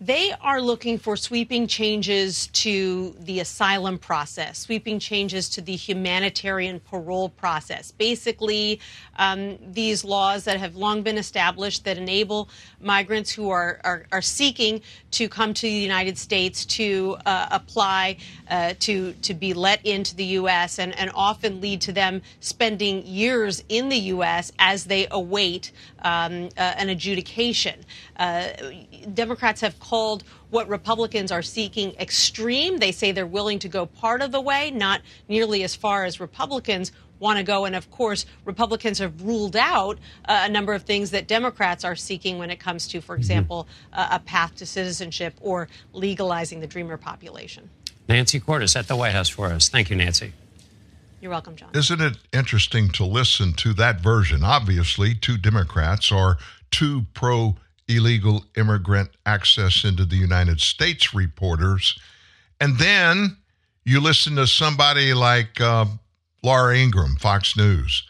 Speaker 18: They are looking for sweeping changes to the asylum process, sweeping changes to the humanitarian parole process. Basically, um, these laws that have long been established that enable migrants who are, are, are seeking to come to the United States to uh, apply uh, to, to be let into the U.S. And, and often lead to them spending years in the U.S. as they await um, uh, an adjudication. Uh, Democrats have called what Republicans are seeking extreme. They say they're willing to go part of the way, not nearly as far as Republicans want to go. And of course, Republicans have ruled out uh, a number of things that Democrats are seeking when it comes to, for mm-hmm. example, uh, a path to citizenship or legalizing the dreamer population.
Speaker 16: Nancy Cordes at the White House for us. Thank you, Nancy.
Speaker 18: You're welcome, John.
Speaker 2: Isn't it interesting to listen to that version? Obviously, two Democrats are two pro illegal immigrant access into the United States reporters. And then you listen to somebody like uh, Laura Ingraham, Fox News,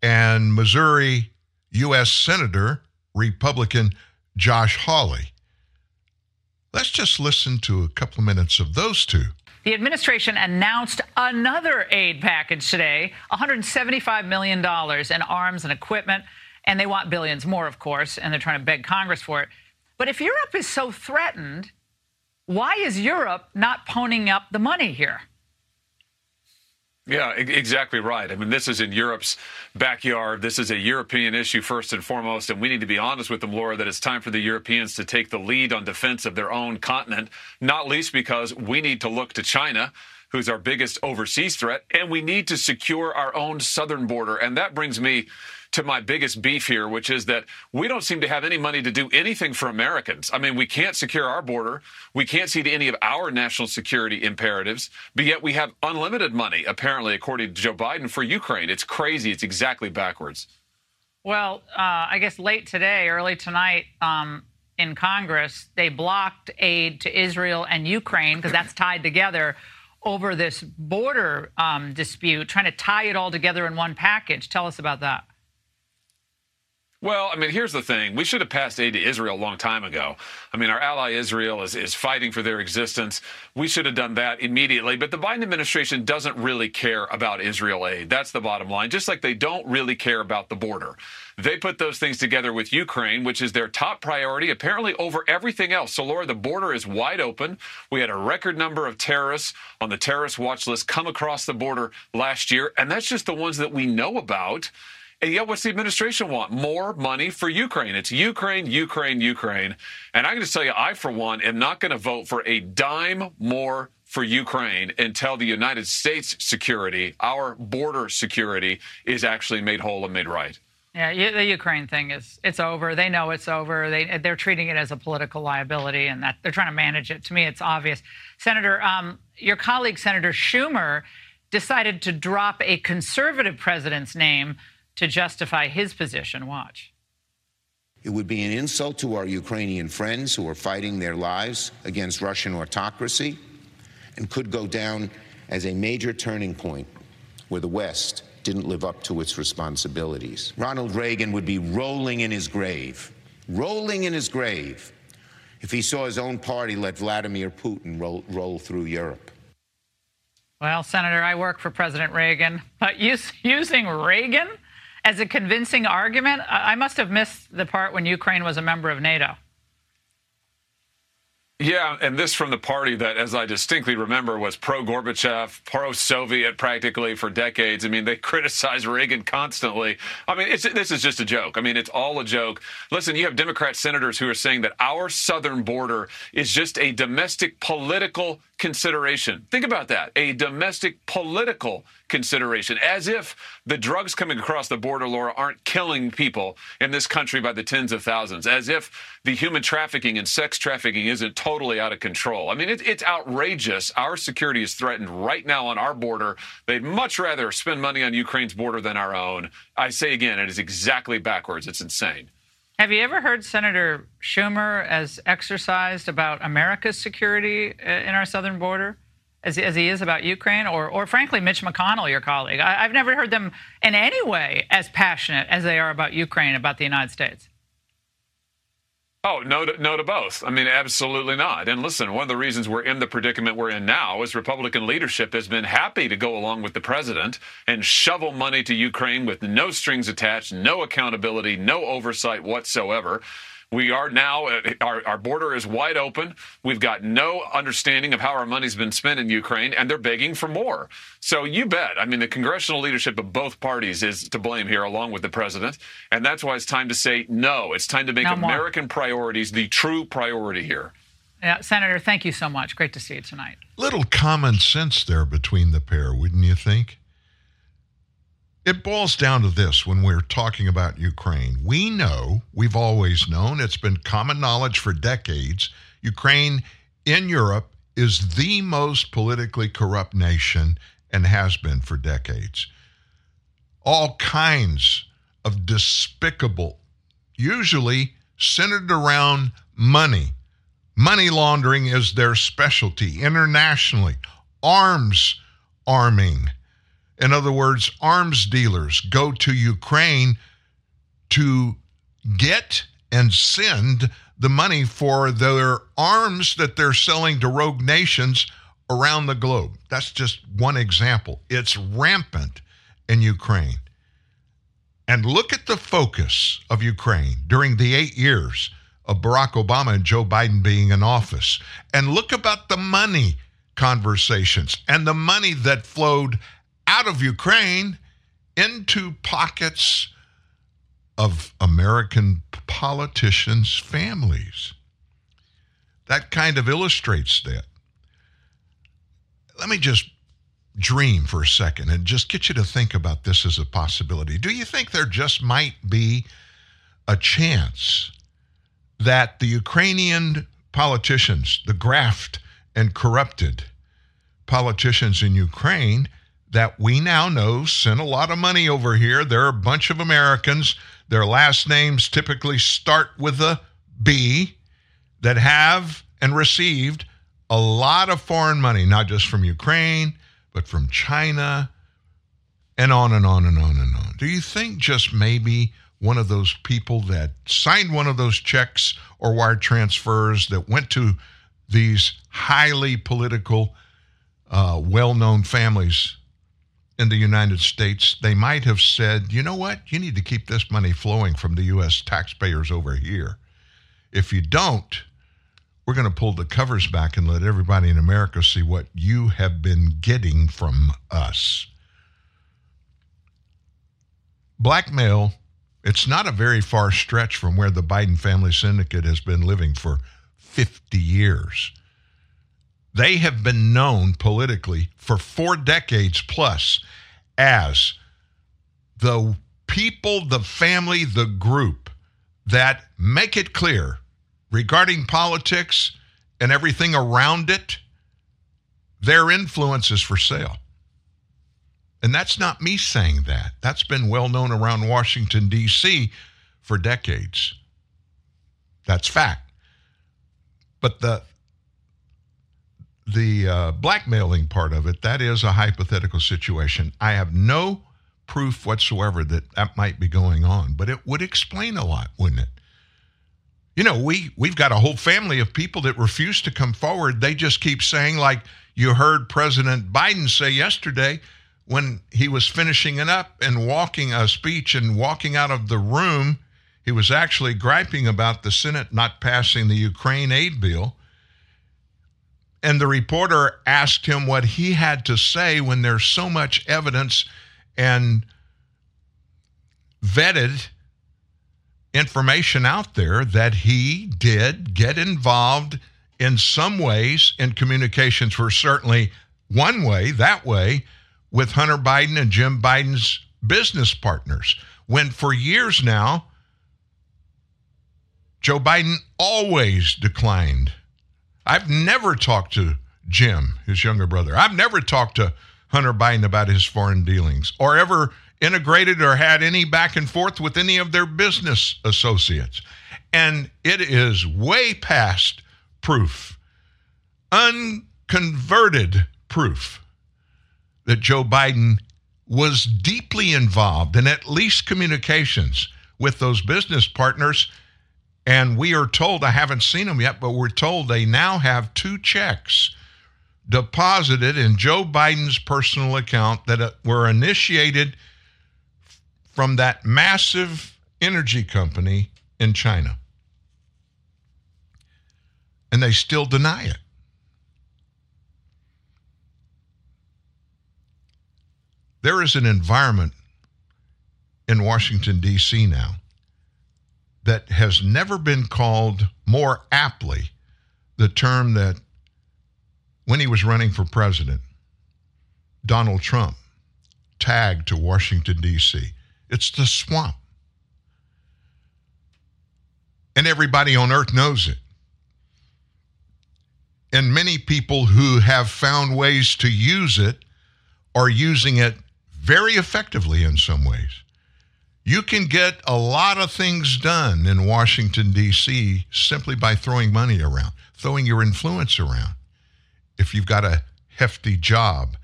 Speaker 2: and Missouri U.S. Senator, Republican Josh Hawley. Let's just listen to a couple of minutes of those two.
Speaker 19: The administration announced another aid package today $175 million in arms and equipment. And they want billions more, of course, and they're trying to beg Congress for it. But if Europe is so threatened, why is Europe not ponying up the money here?
Speaker 20: Yeah, exactly right. I mean, this is in Europe's backyard. This is a European issue first and foremost. And we need to be honest with them, Laura, that it's time for the Europeans to take the lead on defense of their own continent, not least because we need to look to China. Who's our biggest overseas threat? And we need to secure our own southern border. And that brings me to my biggest beef here, which is that we don't seem to have any money to do anything for Americans. I mean, we can't secure our border. We can't see to any of our national security imperatives, but yet we have unlimited money, apparently, according to Joe Biden, for Ukraine. It's crazy. It's exactly backwards.
Speaker 19: Well, uh, I guess late today, early tonight, um, in Congress, they blocked aid to Israel and Ukraine because that's tied together over this border um, dispute, trying to tie it all together in one package. Tell us about that.
Speaker 20: Well, I mean, here's the thing. We should have passed aid to Israel a long time ago. I mean, our ally Israel is, is fighting for their existence. We should have done that immediately. But the Biden administration doesn't really care about Israel aid. That's the bottom line, just like they don't really care about the border. They put those things together with Ukraine, which is their top priority, apparently over everything else. So, Laura, the border is wide open. We had a record number of terrorists on the terrorist watch list come across the border last year, and that's just the ones that we know about. And yet, what's the administration want? More money for Ukraine. It's Ukraine, Ukraine, Ukraine. And I'm going to tell you, I, for one, am not going to vote for a dime more for Ukraine until the United States security, our border security, is actually made whole and made right.
Speaker 19: Yeah, the Ukraine thing is it's over. They know it's over. They they're treating it as a political liability, and that they're trying to manage it. To me, it's obvious. Senator, um, your colleague Senator Schumer decided to drop a conservative president's name to justify his position. Watch.
Speaker 21: It would be an insult to our Ukrainian friends who are fighting their lives against Russian autocracy and could go down as a major turning point where the West didn't live up to its responsibilities. Ronald Reagan would be rolling in his grave, rolling in his grave, if he saw his own party let Vladimir Putin roll, roll through Europe.
Speaker 19: Well, Senator, I work for President Reagan, but use, using Reagan as a convincing argument, I must have missed the part when Ukraine was a member of NATO.
Speaker 20: Yeah, and this from the party that, as I distinctly remember, was pro Gorbachev, pro Soviet practically for decades. I mean, they criticize Reagan constantly. I mean, this is just a joke. I mean, it's all a joke. Listen, you have Democrat senators who are saying that our southern border is just a domestic political consideration. Think about that a domestic political consideration, as if the drugs coming across the border, Laura, aren't killing people in this country by the tens of thousands, as if the human trafficking and sex trafficking isn't totally out of control. I mean, it, it's outrageous. Our security is threatened right now on our border. They'd much rather spend money on Ukraine's border than our own. I say again, it is exactly backwards. It's insane.
Speaker 19: Have you ever heard Senator Schumer as exercised about America's security uh, in our southern border? As, as he is about Ukraine, or, or frankly, Mitch McConnell, your colleague. I, I've never heard them in any way as passionate as they are about Ukraine, about the United States.
Speaker 20: Oh, no to, no to both. I mean, absolutely not. And listen, one of the reasons we're in the predicament we're in now is Republican leadership has been happy to go along with the president and shovel money to Ukraine with no strings attached, no accountability, no oversight whatsoever. We are now, uh, our, our border is wide open. We've got no understanding of how our money's been spent in Ukraine, and they're begging for more. So you bet. I mean, the congressional leadership of both parties is to blame here, along with the president. And that's why it's time to say no. It's time to make no American priorities the true priority here.
Speaker 19: Yeah, Senator, thank you so much. Great to see you tonight.
Speaker 2: Little common sense there between the pair, wouldn't you think? It boils down to this when we're talking about Ukraine. We know, we've always known, it's been common knowledge for decades, Ukraine in Europe is the most politically corrupt nation and has been for decades. All kinds of despicable, usually centered around money. Money laundering is their specialty internationally, arms arming in other words, arms dealers go to Ukraine to get and send the money for their arms that they're selling to rogue nations around the globe. That's just one example. It's rampant in Ukraine. And look at the focus of Ukraine during the eight years of Barack Obama and Joe Biden being in office. And look about the money conversations and the money that flowed out of Ukraine into pockets of American politicians' families. That kind of illustrates that. Let me just dream for a second and just get you to think about this as a possibility. Do you think there just might be a chance that the Ukrainian politicians, the graft and corrupted politicians in Ukraine that we now know sent a lot of money over here, they're a bunch of Americans. Their last names typically start with a B that have and received a lot of foreign money, not just from Ukraine, but from China, and on and on and on and on. Do you think just maybe one of those people that signed one of those checks or wire transfers that went to these highly political, uh, well known families in the United States, they might have said, you know what, you need to keep this money flowing from the U.S. taxpayers over here. If you don't, we're going to pull the covers back and let everybody in America see what you have been getting from us. Blackmail, it's not a very far stretch from where the Biden family syndicate has been living for 50 years. They have been known politically for four decades plus as the people, the family, the group that make it clear regarding politics and everything around it, their influence is for sale. And that's not me saying that. That's been well known around Washington, D.C. for decades. That's fact. But the the uh, blackmailing part of it, that is a hypothetical situation. I have no proof whatsoever that that might be going on, but it would explain a lot, wouldn't it? You know, we we've got a whole family of people that refuse to come forward. They just keep saying, like you heard President Biden say yesterday when he was finishing it up and walking a speech and walking out of the room. He was actually griping about the Senate not passing the Ukraine aid bill. And the reporter asked him what he had to say when there's so much evidence and vetted information out there that he did get involved in some ways in communications for certainly one way, that way, with Hunter Biden and Jim Biden's business partners. When for years now, Joe Biden always declined. I've never talked to Jim, his younger brother. I've never talked to Hunter Biden about his foreign dealings or ever integrated or had any back and forth with any of their business associates. And it is way past proof, unconverted proof, that Joe Biden was deeply involved in at least communications with those business partners. And we are told, I haven't seen them yet, but we're told they now have two checks deposited in Joe Biden's personal account that uh, were initiated from that massive energy company in China. And they still deny it. There is an environment in Washington, D.C. now that has never been called more aptly the term that when he was running for president, Donald Trump tagged to Washington, D.C. It's the swamp. And everybody on earth knows it. And many people who have found ways to use it are using it very effectively in some ways. You can get a lot of things done in Washington, D.C. simply by throwing money around, throwing your influence around. If you've got a hefty job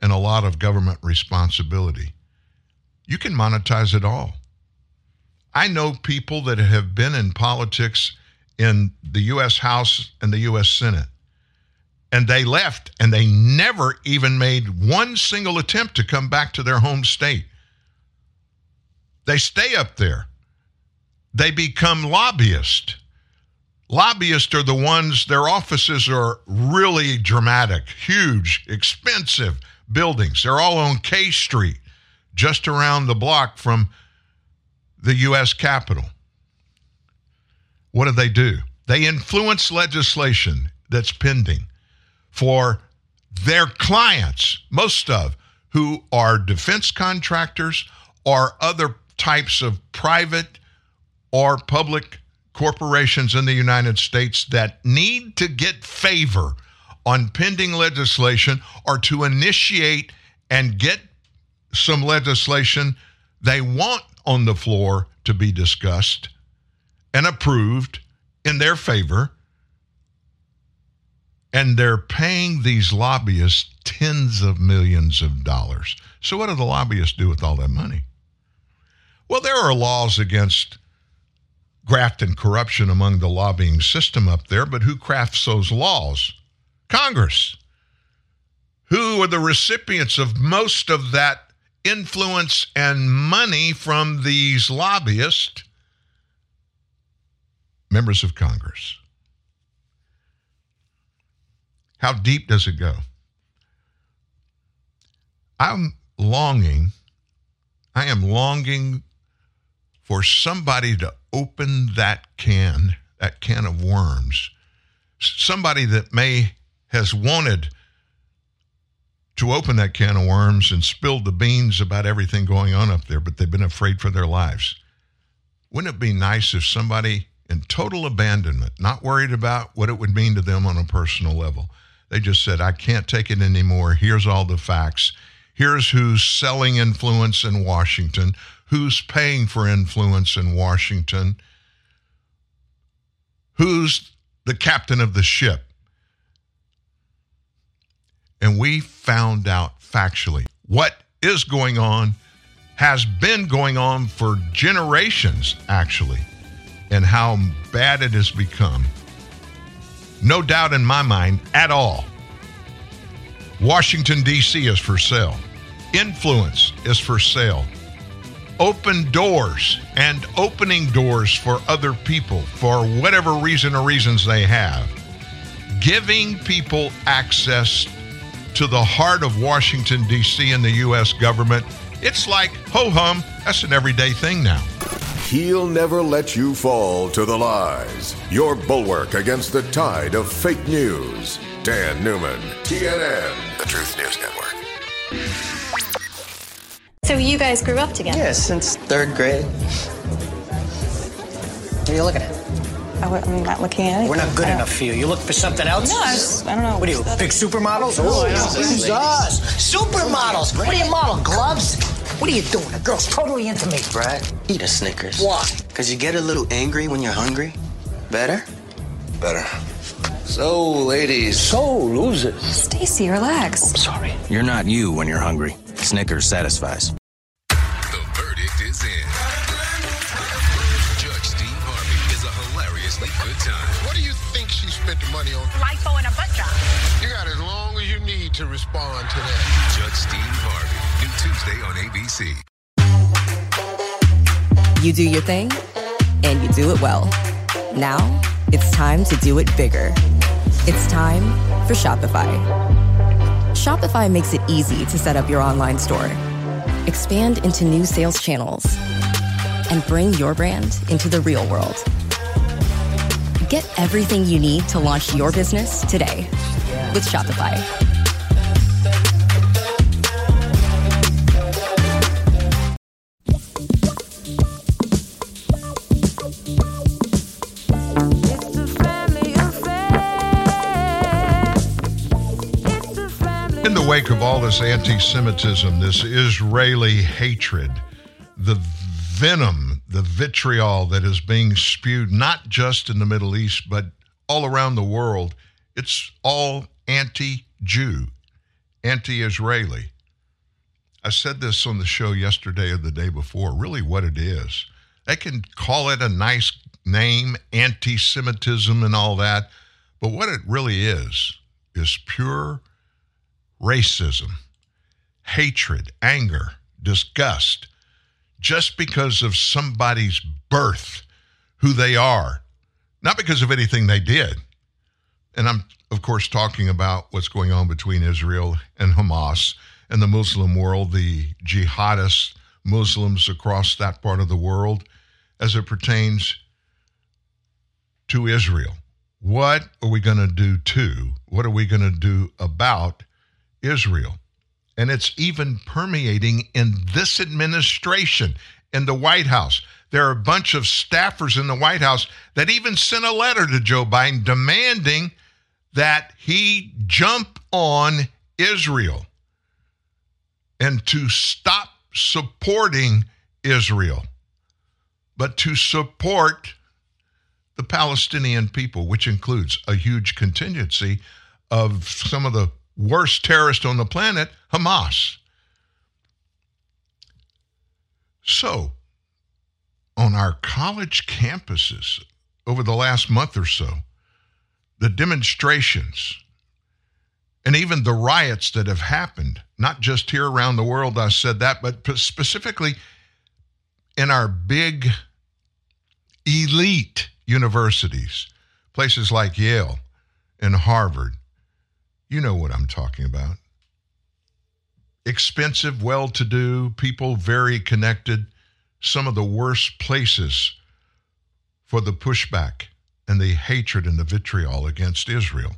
Speaker 2: and a lot of government responsibility, you can monetize it all. I know people that have been in politics in the U.S. House and the U.S. Senate, and they left and they never even made one single attempt to come back to their home state. They stay up there. They become lobbyists. Lobbyists are the ones, their offices are really dramatic, huge, expensive, buildings. They're all on K Street, just around the block from the U.S. Capitol. What do they do? They influence legislation that's pending for their clients, most of who are defense contractors or other types of private or public corporations in the United States that need to get favor on pending legislation or to initiate and get some legislation they want on the floor to be discussed and approved in their favor. And they're paying these lobbyists tens of millions of dollars. So, what do the lobbyists do with all that money? Well, there are laws against graft and corruption among the lobbying system up there, but who crafts those laws? Congress. Who are the recipients of most of that influence and money from these lobbyists? Members of Congress. How deep does it go? I'm longing, I am longing for somebody to open that can, that can of worms. Somebody that may has wanted to open that can of worms and spilled the beans about everything going on up there, but they've been afraid for their lives. Wouldn't it be nice if somebody in total abandonment, not worried about what it would mean to them on a personal level, they just said, I can't take it anymore. Here's all the facts. Here's who's selling influence in Washington, who's paying for influence in Washington, who's the captain of the ship. And we found out factually what is going on, has been going on for generations, actually, and how bad it has become. No doubt in my mind at all. Washington, D.C. is for sale. Influence is for sale. Open doors and opening doors for other people for whatever reason or reasons they have. Giving people access to the heart of Washington, D.C. and the U.S. government. It's like ho hum, that's an everyday thing now.
Speaker 1: He'll never let you fall to the lies. Your bulwark against the tide of fake news. Dan Newman, TNN, the Truth News Network.
Speaker 22: So you guys grew up together?
Speaker 23: Yeah, since third grade. What are you looking at?
Speaker 22: Oh, I, am not looking at it.
Speaker 23: We're not good oh. enough for you. You look for something else?
Speaker 22: No, I, just, I don't know.
Speaker 23: What are you, big supermodels? Oh, Jesus! Supermodels! What do you model, gloves? What are you doing? The girl's totally into me.
Speaker 24: Brad, eat a Snickers.
Speaker 23: Why?
Speaker 24: Because you get a little angry when you're hungry. Better? Better. So, ladies.
Speaker 23: So, losers.
Speaker 22: Stacy, relax.
Speaker 23: I'm sorry.
Speaker 24: You're not you when you're hungry. Snickers satisfies.
Speaker 25: To respond to that.
Speaker 14: Judge Steve Harvey. New Tuesday on ABC.
Speaker 26: You do your thing, and you do it well. Now, it's time to do it bigger. It's time for Shopify. Shopify makes it easy to set up your online store, expand into new sales channels, and bring your brand into the real world. Get everything you need to launch your business today with Shopify.
Speaker 2: In the wake of all this anti Semitism, this Israeli hatred, the venom, the vitriol that is being spewed, not just in the Middle East, but all around the world, it's all anti Jew, anti Israeli. I said this on the show yesterday or the day before, really what it is. They can call it a nice name, anti Semitism and all that, but what it really is, is pure racism, hatred, anger, disgust, just because of somebody's birth, who they are, not because of anything they did. And I'm, of course, talking about what's going on between Israel and Hamas and the Muslim world, the jihadist Muslims across that part of the world, as it pertains to Israel. What are we going to do to? What are we going to do about Israel? And it's even permeating in this administration, in the White House. There are a bunch of staffers in the White House that even sent a letter to Joe Biden demanding that he jump on Israel and to stop supporting Israel, but to support the Palestinian people, which includes a huge contingency of some of the worst terrorist on the planet, Hamas. So, on our college campuses over the last month or so, the demonstrations and even the riots that have happened, not just here around the world, I said that, but specifically in our big elite universities, places like Yale and Harvard. You know what I'm talking about. Expensive, well to do, people very connected, some of the worst places for the pushback and the hatred and the vitriol against Israel.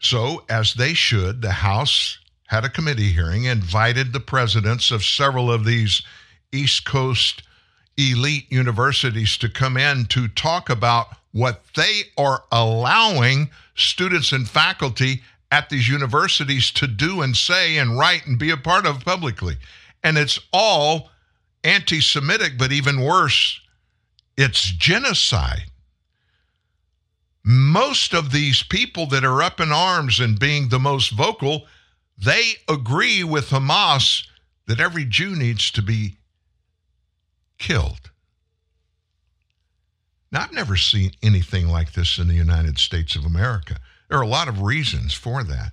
Speaker 2: So, as they should, the House had a committee hearing, invited the presidents of several of these East Coast elite universities to come in to talk about what they are allowing students and faculty at these universities to do and say and write and be a part of publicly. And it's all anti Semitic, but even worse, it's genocide. Most of these people that are up in arms and being the most vocal, they agree with Hamas that every Jew needs to be killed. Now, I've never seen anything like this in the United States of America. There are a lot of reasons for that.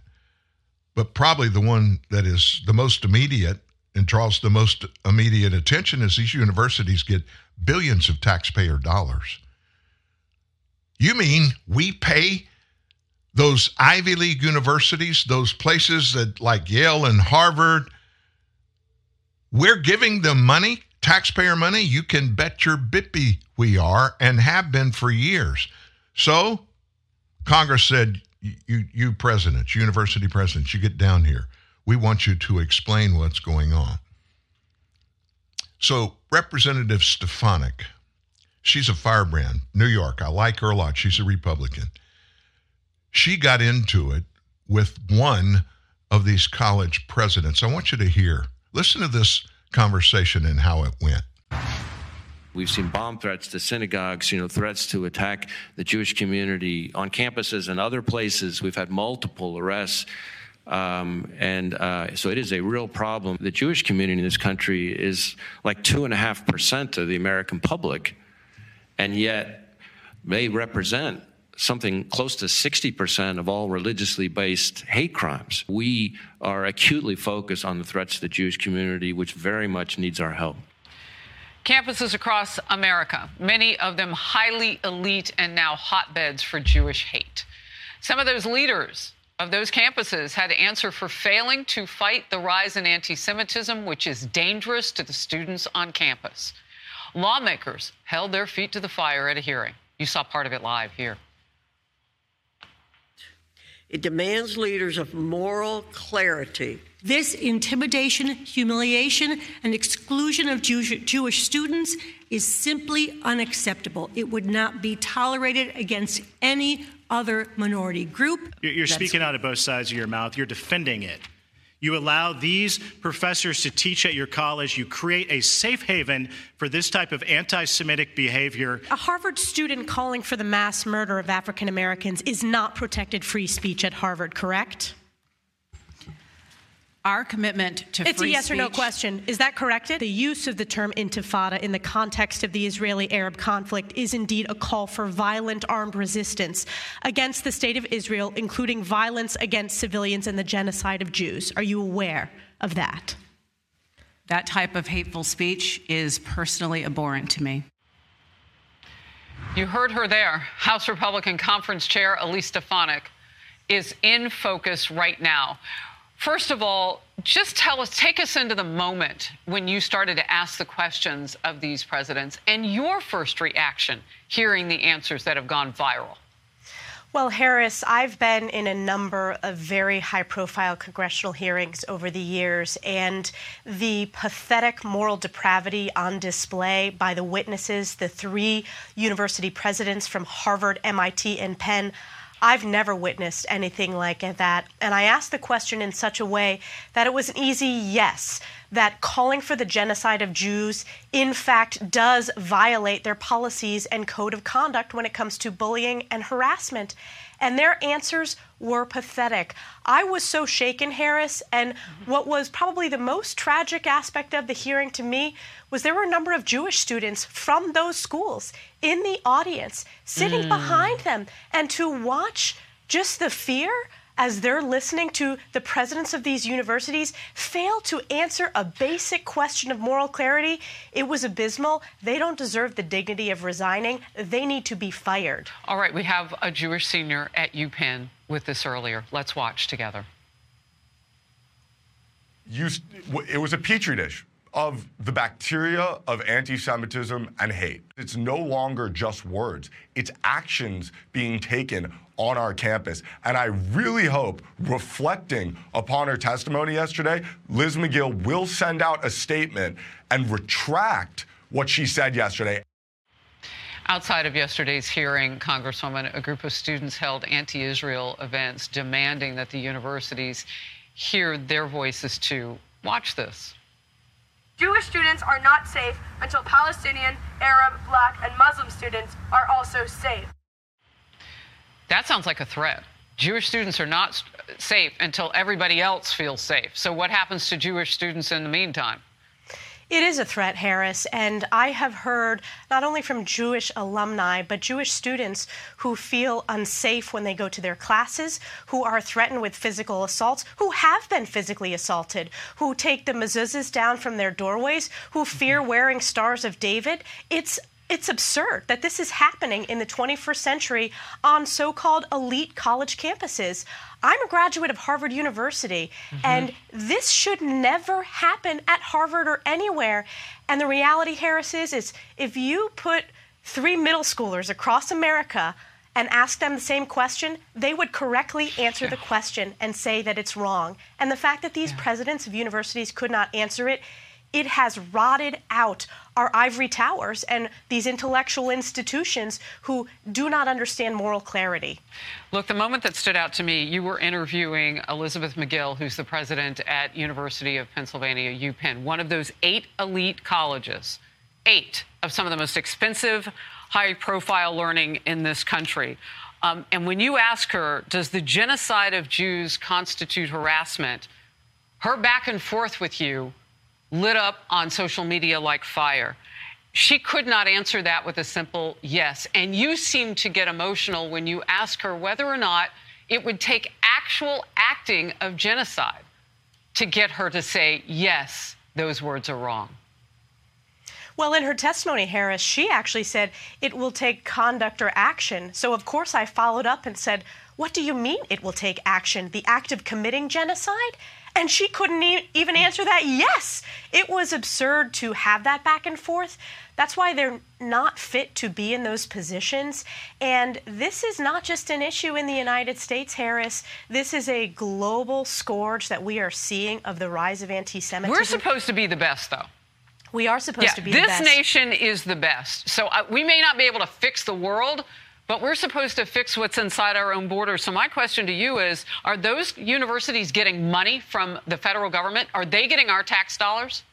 Speaker 2: But probably the one that is the most immediate and draws the most immediate attention is these universities get billions of taxpayer dollars. You mean we pay those Ivy League universities, those places that like Yale and Harvard, we're giving them money taxpayer money, you can bet your bippy we are and have been for years. So Congress said, you, you presidents, university presidents, you get down here. We want you to explain what's going on. So Representative Stefanik, she's a firebrand, New York. I like her a lot. She's a Republican. She got into it with one of these college presidents. I want you to hear. Listen to this conversation and how it went.
Speaker 27: We've seen bomb threats to synagogues, you know, threats to attack the Jewish community on campuses and other places. We've had multiple arrests. Um, and uh, so it is a real problem. The Jewish community in this country is like 2.5% of the American public, and yet they represent something close to 60% of all religiously based hate crimes. We are acutely focused on the threats to the Jewish community, which very much needs our help.
Speaker 19: Campuses across America, many of them highly elite and now hotbeds for Jewish hate. Some of those leaders of those campuses had to answer for failing to fight the rise in anti Semitism, which is dangerous to the students on campus. Lawmakers held their feet to the fire at a hearing. You saw part of it live here.
Speaker 28: It demands leaders of moral clarity.
Speaker 29: This intimidation, humiliation, and exclusion of Jewish, Jewish, students is simply unacceptable. It would not be tolerated against any other minority group.
Speaker 30: You're, speaking out of both sides of your mouth. You're defending it. You allow these professors to teach at your college. You create a safe haven for this type of anti Semitic behavior.
Speaker 29: A Harvard student calling for the mass murder of African Americans is not protected free speech at Harvard, correct?
Speaker 31: Our commitment to
Speaker 29: it's
Speaker 31: free
Speaker 29: a yes
Speaker 31: speech.
Speaker 29: or no question. Is that correct? The use of the term intifada in the context of the Israeli Arab conflict is indeed a call for violent armed resistance against the state of Israel, including violence against civilians and the genocide of Jews. Are you aware of that?
Speaker 31: That type of hateful speech is personally abhorrent to me.
Speaker 19: You heard her there. House Republican Conference Chair Elise Stefanik is in focus right now.
Speaker 32: First of all, just tell us, take us into the moment when you started to ask the questions of these presidents and your first reaction hearing the answers that have gone viral.
Speaker 29: Well, Harris, I've been in a number of very high profile congressional hearings over the years, and the pathetic moral depravity on display by the witnesses, the three university presidents from Harvard, MIT, and Penn, I've never witnessed anything like that. And I asked the question in such a way that it was an easy yes, that calling for the genocide of Jews, in fact, does violate their policies and code of conduct when it comes to bullying and harassment. And their answers were pathetic. I was so shaken, Harris, and what was probably the most tragic aspect of the hearing to me was there were a number of Jewish students from those schools in the audience sitting mm. behind them and to watch just the fear as they're listening to the presidents of these universities fail to answer a basic question of moral clarity, it was abysmal. They don't deserve the dignity of resigning. They need to be fired.
Speaker 32: All right, we have a Jewish senior at UPenn with this earlier. Let's watch together.
Speaker 33: You, it was a petri dish of the bacteria of anti Semitism and hate. It's no longer just words, it's actions being taken on our campus. And I really hope, reflecting upon her testimony yesterday, Liz Magill will send out a statement and retract what she said yesterday.
Speaker 32: Outside of yesterday's hearing, Congresswoman, a group of students held anti Israel events demanding that the universities hear their voices too. Watch this.
Speaker 34: Jewish students are not safe until Palestinian, Arab, Black, and Muslim students are also safe.
Speaker 32: That sounds like a threat. Jewish students are not safe until everybody else feels safe. So, what happens to Jewish students in the meantime?
Speaker 29: It is a threat, Harris, and I have heard not only from Jewish alumni, but Jewish students who feel unsafe when they go to their classes, who are threatened with physical assaults, who have been physically assaulted, who take the mezuzahs down from their doorways, who fear wearing stars of David. It's it's absurd that this is happening in the 21st century on so called elite college campuses. I'm a graduate of Harvard University, mm-hmm. and this should never happen at Harvard or anywhere. And the reality, Harris, is, is if you put three middle schoolers across America and ask them the same question, they would correctly answer yeah. the question and say that it's wrong. And the fact that these yeah. presidents of universities could not answer it it has rotted out our ivory towers and these intellectual institutions who do not understand moral clarity.
Speaker 32: Look, the moment that stood out to me, you were interviewing Elizabeth Magill, who's the president at University of Pennsylvania, UPenn, one of those eight elite colleges, eight of some of the most expensive, high-profile learning in this country. Um, and when you ask her, does the genocide of Jews constitute harassment? Her back and forth with you lit up on social media like fire. She could not answer that with a simple yes. And you seem to get emotional when you ask her whether or not it would take actual acting of genocide to get her to say, yes, those words are wrong.
Speaker 29: Well, in her testimony, Harris, she actually said it will take conduct or action. So, of course, I followed up and said, What do you mean it will take action? The act of committing genocide? And she couldn't e- even answer that yes. It was absurd to have that back and forth. That's why they're not fit to be in those positions. And this is not just an issue in the United States, Harris. This is a global scourge that we are seeing of the rise of anti Semitism.
Speaker 32: We're supposed to be the best, though.
Speaker 29: We are supposed
Speaker 32: yeah,
Speaker 29: to be
Speaker 32: this nation is the best. So uh, we may not be able to fix the world, but we're supposed to fix what's inside our own borders. So my question to you is, are those universities getting money from the federal government? Are they getting our tax dollars?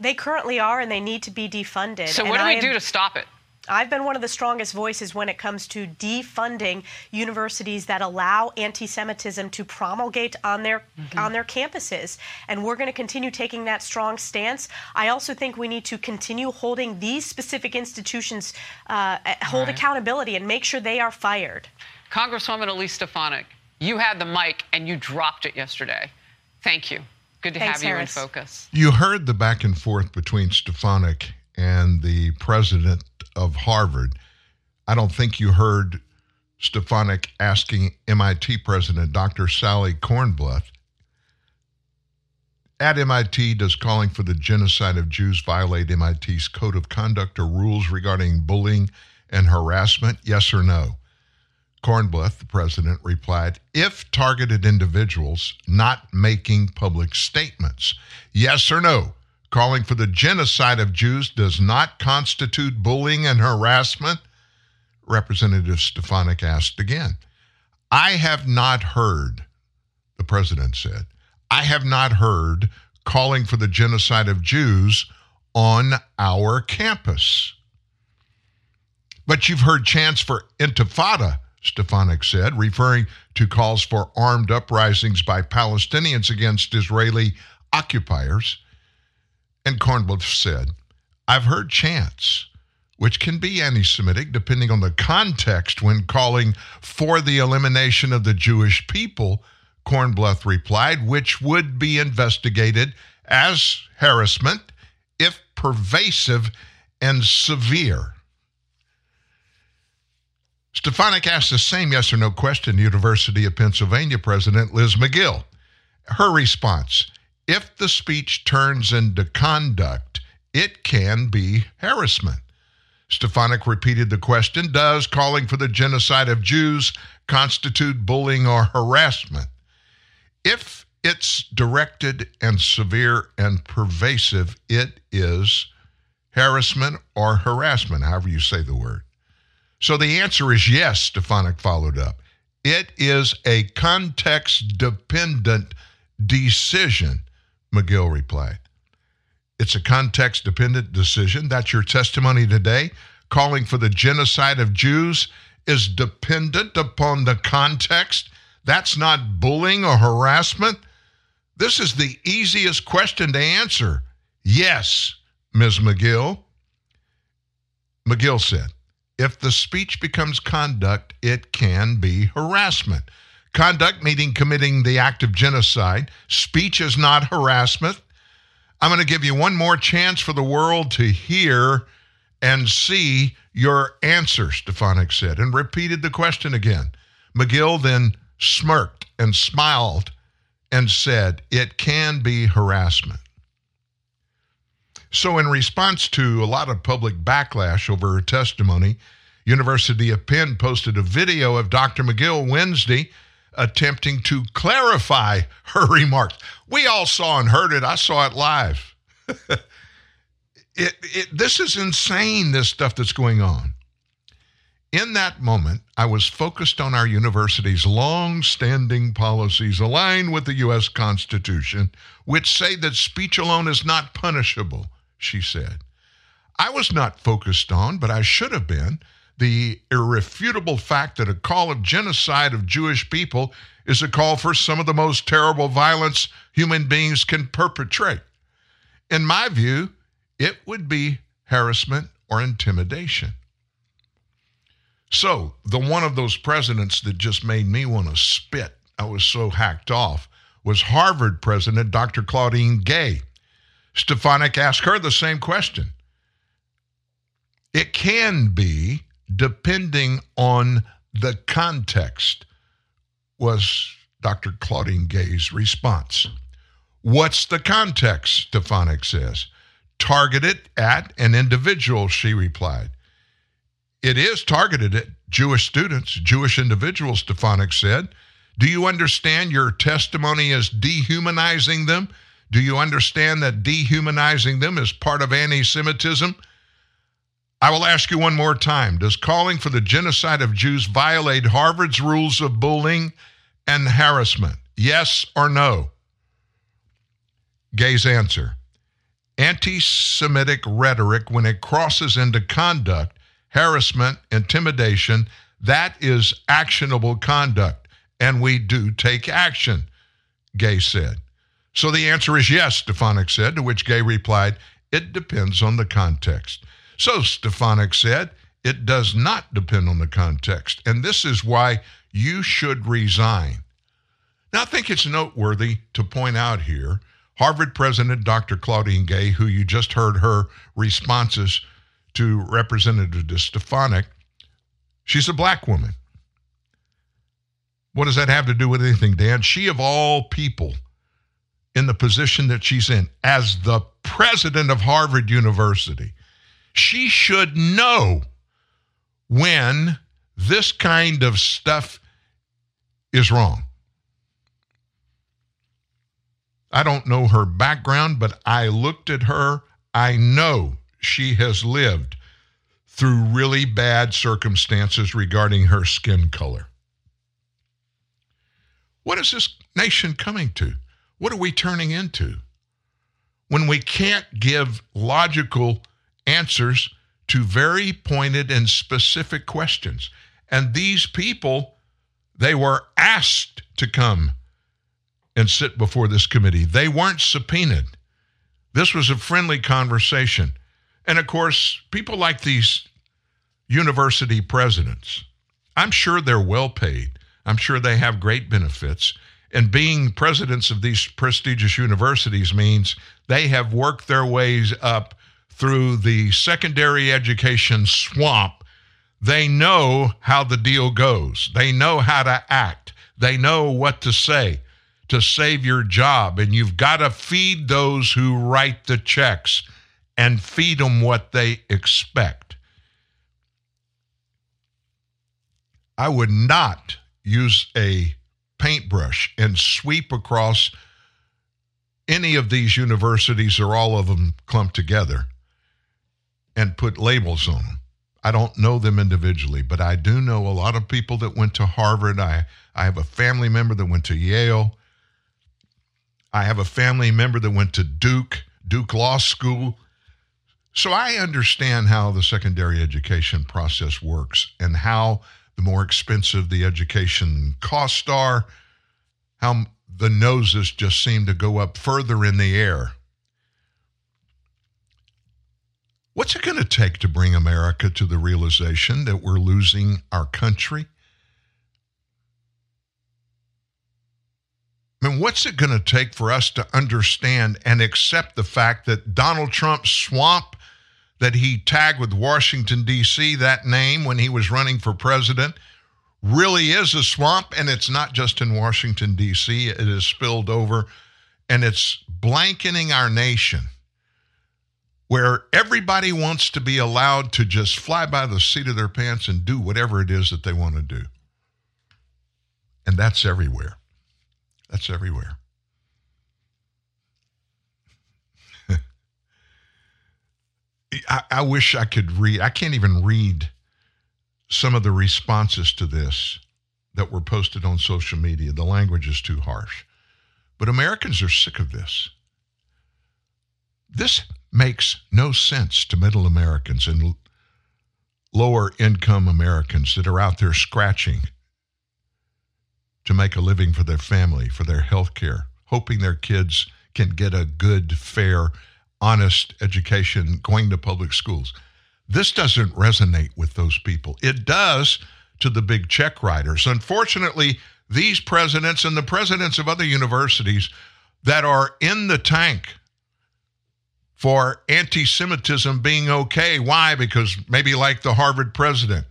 Speaker 29: They currently are, and they need to be defunded.
Speaker 32: So what do we am, do to stop it?
Speaker 29: I've been one of the strongest voices when it comes to defunding universities that allow anti-Semitism to promulgate on their mm-hmm. on their campuses, and we're going to continue taking that strong stance. I also think we need to continue holding these specific institutions uh, hold right. accountability and make sure they are fired.
Speaker 32: Congresswoman Elise Stefanik, you had the mic and you dropped it yesterday. Thank you. Good to
Speaker 29: Thanks,
Speaker 32: have you
Speaker 29: Harris.
Speaker 32: in focus.
Speaker 2: You heard the back and forth between Stefanik and the president of Harvard. I don't think you heard Stefanik asking MIT president Dr. Sally Kornbluth At MIT, does calling for the genocide of Jews violate MIT's code of conduct or rules regarding bullying and harassment? Yes or no? Kornbluth, the president, replied, if targeted individuals not making public statements. Yes or no? Calling for the genocide of Jews does not constitute bullying and harassment? Representative Stefanik asked again. I have not heard, the president said, I have not heard calling for the genocide of Jews on our campus. But you've heard chants for intifada, Stefanik said, referring to calls for armed uprisings by Palestinians against Israeli occupiers. And Kornbluth said, I've heard chants, which can be anti Semitic depending on the context when calling for the elimination of the Jewish people, Kornbluth replied, which would be investigated as harassment if pervasive and severe. Stefanik asked the same yes or no question to University of Pennsylvania President Liz Magill. Her response if the speech turns into conduct, it can be harassment. Stefanik repeated the question Does calling for the genocide of Jews constitute bullying or harassment? If it's directed and severe and pervasive, it is harassment or harassment, however you say the word. So the answer is yes, Stefanik followed up. It is a context dependent decision, Magill replied. It's a context dependent decision. That's your testimony today. Calling for the genocide of Jews is dependent upon the context. That's not bullying or harassment. This is the easiest question to answer. Yes, Ms. Magill. Magill said, if the speech becomes conduct, it can be harassment. Conduct meaning committing the act of genocide. Speech is not harassment. I'm going to give you one more chance for the world to hear and see your answer, Stefanik said, and repeated the question again. Magill then smirked and smiled and said, It can be harassment. So, in response to a lot of public backlash over her testimony, University of Penn posted a video of Dr. Magill Wednesday attempting to clarify her remarks. We all saw and heard it. I saw it live. it, it, this is insane, this stuff that's going on. In that moment, I was focused on our university's long standing policies aligned with the U.S. Constitution, which say that speech alone is not punishable, she said. I was not focused on, but I should have been, the irrefutable fact that a call of genocide of Jewish people is a call for some of the most terrible violence human beings can perpetrate. In my view, it would be harassment or intimidation. So, the one of those presidents that just made me want to spit, I was so hacked off, was Harvard President Dr. Claudine Gay. Stefanik asked her the same question. It can be depending on the context, was Dr. Claudine Gay's response. What's the context? Stefanik says. Targeted at an individual, she replied. It is targeted at Jewish students, Jewish individuals, Stefanik said. Do you understand your testimony is dehumanizing them? Do you understand that dehumanizing them is part of anti Semitism? I will ask you one more time Does calling for the genocide of Jews violate Harvard's rules of bullying and harassment? Yes or no? Gay's answer Anti Semitic rhetoric, when it crosses into conduct, harassment, intimidation, that is actionable conduct, and we do take action, Gay said. So the answer is yes, Stefanik said, to which Gay replied, It depends on the context. So Stefanik said, It does not depend on the context, and this is why you should resign. Now, I think it's noteworthy to point out here Harvard President Dr. Claudine Gay, who you just heard her responses to Representative Stefanik, she's a black woman. What does that have to do with anything, Dan? She, of all people, in the position that she's in as the president of Harvard University. She should know when this kind of stuff is wrong. I don't know her background, but I looked at her. I know she has lived through really bad circumstances regarding her skin color. What is this nation coming to? What are we turning into? When we can't give logical answers to very pointed and specific questions. And these people, they were asked to come and sit before this committee. They weren't subpoenaed. This was a friendly conversation. And of course, people like these university presidents, I'm sure they're well paid. I'm sure they have great benefits. And being presidents of these prestigious universities means they have worked their ways up through the secondary education swamp. They know how the deal goes, they know how to act, they know what to say to save your job. And you've got to feed those who write the checks and feed them what they expect. I would not use a paintbrush and sweep across any of these universities or all of them clumped together and put labels on them. I don't know them individually, but I do know a lot of people that went to Harvard. I, I have a family member that went to Yale. I have a family member that went to Duke, Duke Law School. So I understand how the secondary education process works and how the more expensive the education costs are, how the noses just seem to go up further in the air. What's it going to take to bring America to the realization that we're losing our country? I mean, what's it going to take for us to understand and accept the fact that Donald Trump's swamp that he tagged with Washington, D.C., that name when he was running for president, really is a swamp, and it's not just in Washington, D.C., it has spilled over, and it's blanketing our nation where everybody wants to be allowed to just fly by the seat of their pants and do whatever it is that they want to do. And that's everywhere. That's everywhere. I, I, wish I could read. I can't even read some of the responses to this that were posted on social media. The language is too harsh. But Americans are sick of this. This makes no sense to middle Americans and lower income Americans that are out there scratching to make a living for their family, for their health care, hoping their kids can get a good, fair, honest education going to public schools. This doesn't resonate with those people. It does to the big check writers. Unfortunately, these presidents and the presidents of other universities that are in the tank for anti Semitism being okay. Why? Because maybe like the Harvard president,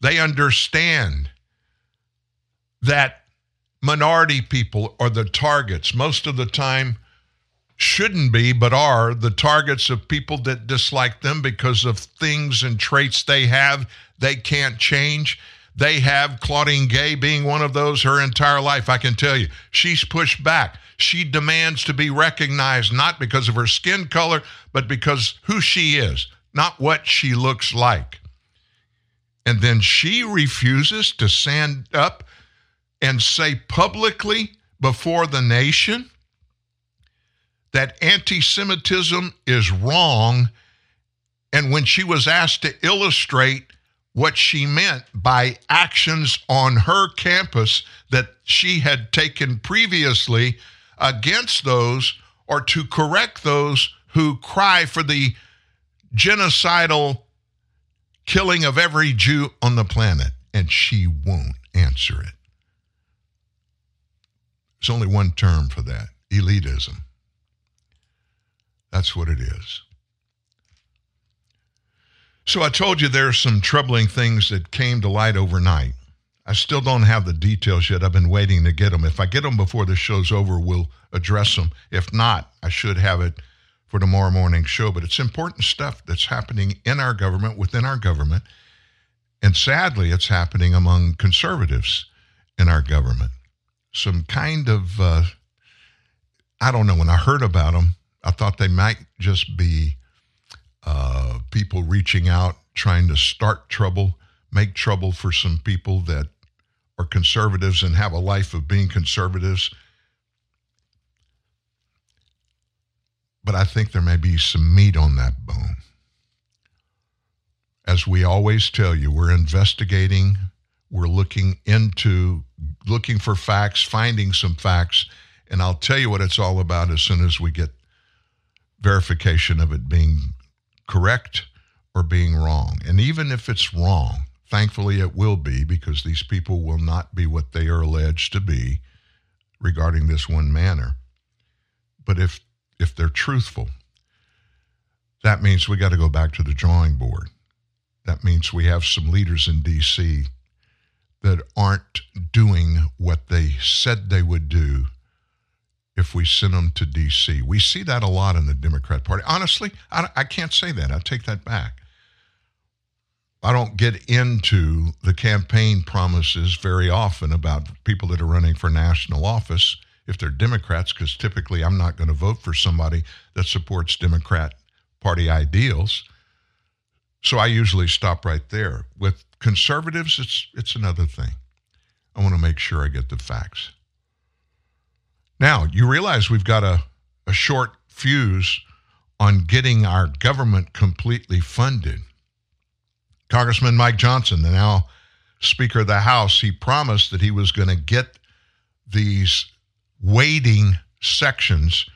Speaker 2: they understand that minority people are the targets most of the time shouldn't be but are the targets of people that dislike them because of things and traits they have they can't change they have Claudine Gay being one of those her entire life I can tell you. She's pushed back. She demands to be recognized not because of her skin color but because who she is not what she looks like. And then she refuses to stand up and say publicly before the nation that anti Semitism is wrong. And when she was asked to illustrate what she meant by actions on her campus that she had taken previously against those or to correct those who cry for the genocidal killing of every Jew on the planet. And she won't answer it. There's only one term for that elitism. That's what it is. So I told you there are some troubling things that came to light overnight. I still don't have the details yet. I've been waiting to get them. If I get them before the show's over, we'll address them. If not, I should have it for tomorrow morning show. But it's important stuff that's happening in our government, within our government. And sadly, it's happening among conservatives in our government. Some kind of, uh, I don't know, when I heard about them, I thought they might just be uh, people reaching out, trying to start trouble, make trouble for some people that are conservatives and have a life of being conservatives. But I think there may be some meat on that bone. As we always tell you, we're investigating, we're looking into, looking for facts, finding some facts, and I'll tell you what it's all about as soon as we get verification of it being correct or being wrong. And even if it's wrong, Thankfully, it will be because these people will not be what they are alleged to be regarding this one manner. But if if they're truthful, that means we got to go back to the drawing board. That means we have some leaders in D.C. that aren't doing what they said they would do if we send them to D.C. We see that a lot in the Democrat Party. Honestly, I, I can't say that. I take that back. I don't get into the campaign promises very often about people that are running for national office if they're Democrats, because typically I'm not going to vote for somebody that supports Democrat Party ideals. So I usually stop right there. With conservatives, it's it's another thing. I want to make sure I get the facts. Now, you realize we've got a, a short fuse on getting our government completely funded. Congressman Mike Johnson, the now Speaker of the House, he promised that he was going to get these waiting sections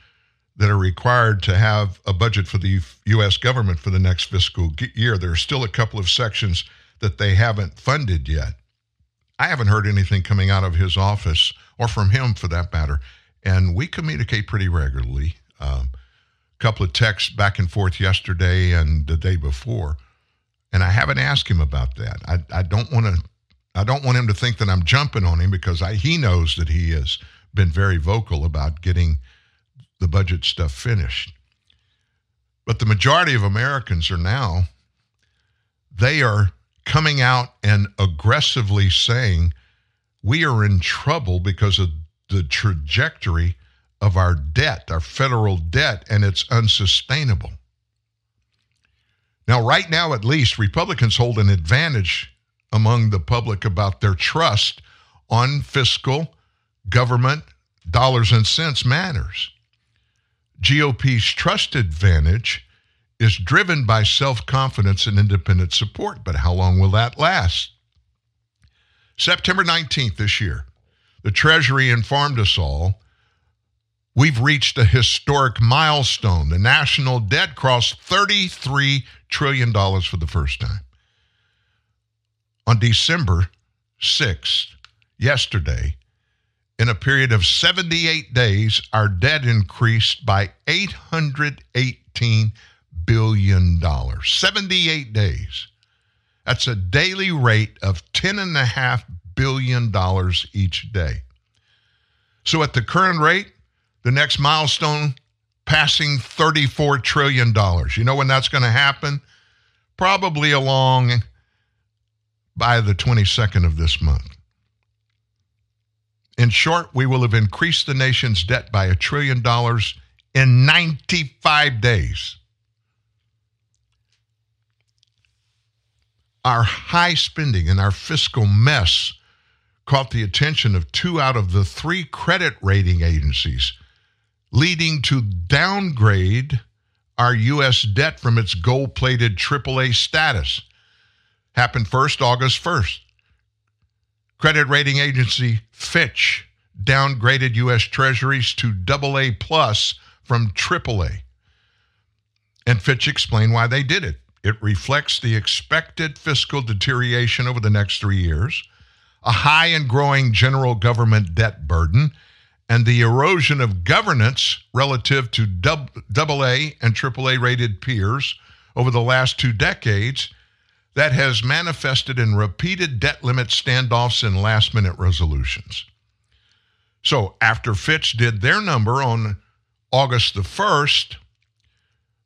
Speaker 2: that are required to have a budget for the U.S. government for the next fiscal year. There are still a couple of sections that they haven't funded yet. I haven't heard anything coming out of his office or from him for that matter. And we communicate pretty regularly. A um, couple of texts back and forth yesterday and the day before and I haven't asked him about that. I, I don't want to. I don't want him to think that I'm jumping on him because I, he knows that he has been very vocal about getting the budget stuff finished. But the majority of Americans are now, they are coming out and aggressively saying we are in trouble because of the trajectory of our debt, our federal debt, and it's unsustainable. Now, right now, at least, Republicans hold an advantage among the public about their trust on fiscal, government, dollars and cents matters. GOP's trust advantage is driven by self confidence and independent support, but how long will that last? September 19th this year, the Treasury informed us all we've reached a historic milestone. The national debt crossed 33 trillion dollars for the first time. On December 6th, yesterday, in a period of 78 days, our debt increased by $818 billion. 78 days. That's a daily rate of $10.5 billion dollars each day. So, at the current rate, the next milestone passing $34 trillion. You know when that's going to happen? Probably along by the 22nd of this month. In short, we will have increased the nation's debt by a trillion dollars in 95 days. Our high spending and our fiscal mess caught the attention of two out of the three credit rating agencies leading to downgrade our U.S. debt from its gold plated AAA status. Happened first, August 1st. Credit rating agency Fitch downgraded U.S. Treasuries to AA plus from AAA. And Fitch explained why they did it. It reflects the expected fiscal deterioration over the next three years, a high and growing general government debt burden, and the erosion of governance relative to AA and AAA rated peers over the last two decades, that has manifested in repeated debt limit standoffs and last minute resolutions. So after Fitch did their number on August the 1st,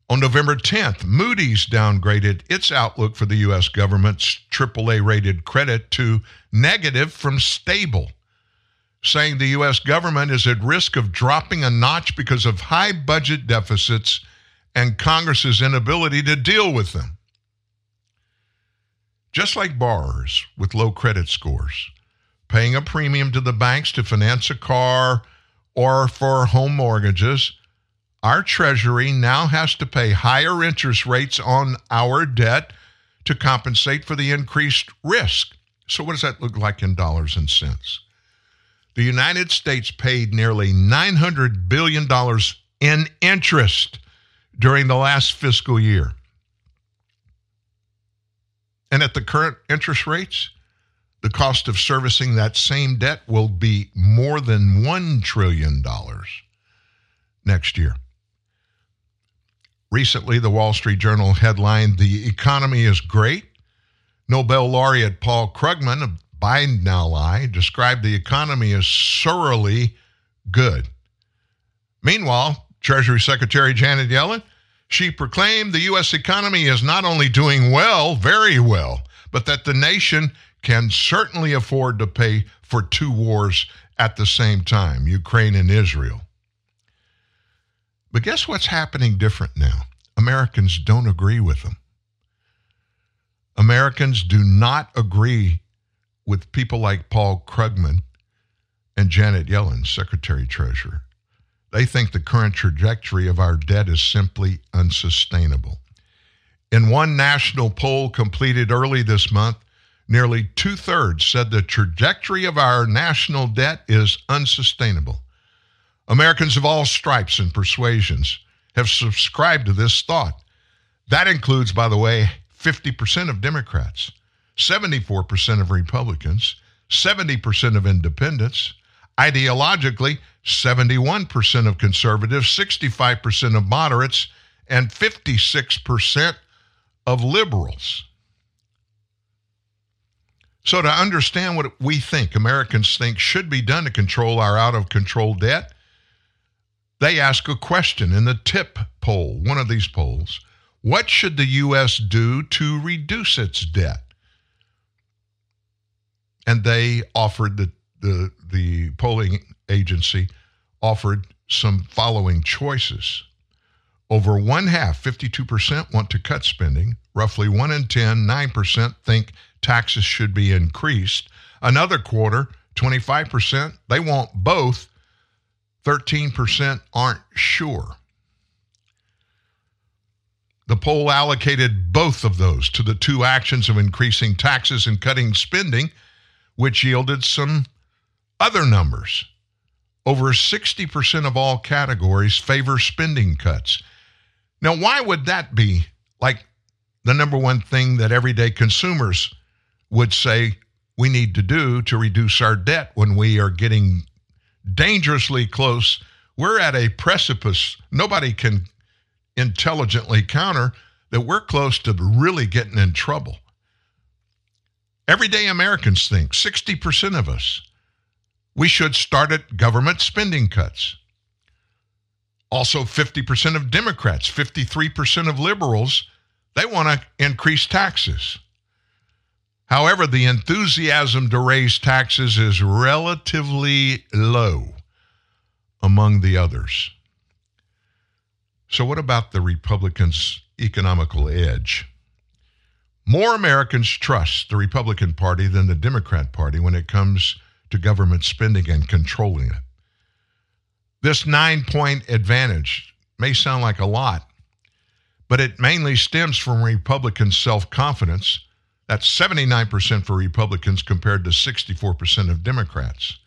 Speaker 2: on November 10th, Moody's downgraded its outlook for the U.S. government's AAA rated credit to negative from stable, saying the U.S. government is at risk of dropping a notch because of high budget deficits and Congress's inability to deal with them. Just like borrowers with low credit scores, paying a premium to the banks to finance a car or for home mortgages our Treasury now has to pay higher interest rates on our debt to compensate for the increased risk. So, what does that look like in dollars and cents? The United States paid nearly $900 billion in interest during the last fiscal year. And at the current interest rates, the cost of servicing that same debt will be more than $1 trillion next year. Recently, the Wall Street Journal headlined The Economy is Great. Nobel laureate Paul Krugman, a Biden ally, described the economy as surely good. Meanwhile, Treasury Secretary Janet Yellen, she proclaimed the U.S. economy is not only doing well, very well, but that the nation can certainly afford to pay for two wars at the same time Ukraine and Israel. But guess what's happening different now? Americans don't agree with them. Americans do not agree with people like Paul Krugman and Janet Yellen, Secretary Treasurer. They think the current trajectory of our debt is simply unsustainable. In one national poll completed early this month, nearly two thirds said the trajectory of our national debt is unsustainable. Americans of all stripes and persuasions have subscribed to this thought. That includes, by the way, 50% of Democrats, 74% of Republicans, 70% of independents, ideologically, 71% of conservatives, 65% of moderates, and 56% of liberals. So, to understand what we think Americans think should be done to control our out of control debt, they ask a question in the TIPP poll, one of these polls. What should the U.S. do to reduce its debt? And they offered the, the, the polling agency offered some following choices. Over one half, 52%, want to cut spending. Roughly one in 10, 9% think taxes should be increased. Another quarter, 25%, they want both 13% aren't sure. The poll allocated both of those to the two actions of increasing taxes and cutting spending, which yielded some other numbers. Over 60% of all categories favor spending cuts. Now, why would that be like the number one thing that everyday consumers would say we need to do to reduce our debt when we are getting dangerously close. We're at a precipice. Nobody can intelligently counter that we're close to really getting in trouble. Everyday Americans think, 60% of us, we should start at government spending cuts. Also, 50% of Democrats, 53% of liberals, they want to increase taxes. However, the enthusiasm to raise taxes is relatively low among the others. So, what about the Republicans' economical edge? More Americans trust the Republican Party than the Democrat Party when it comes to government spending and controlling it. This nine point advantage may sound like a lot, but it mainly stems from Republican self confidence that's 79% for Republicans compared to 64% of Democrats.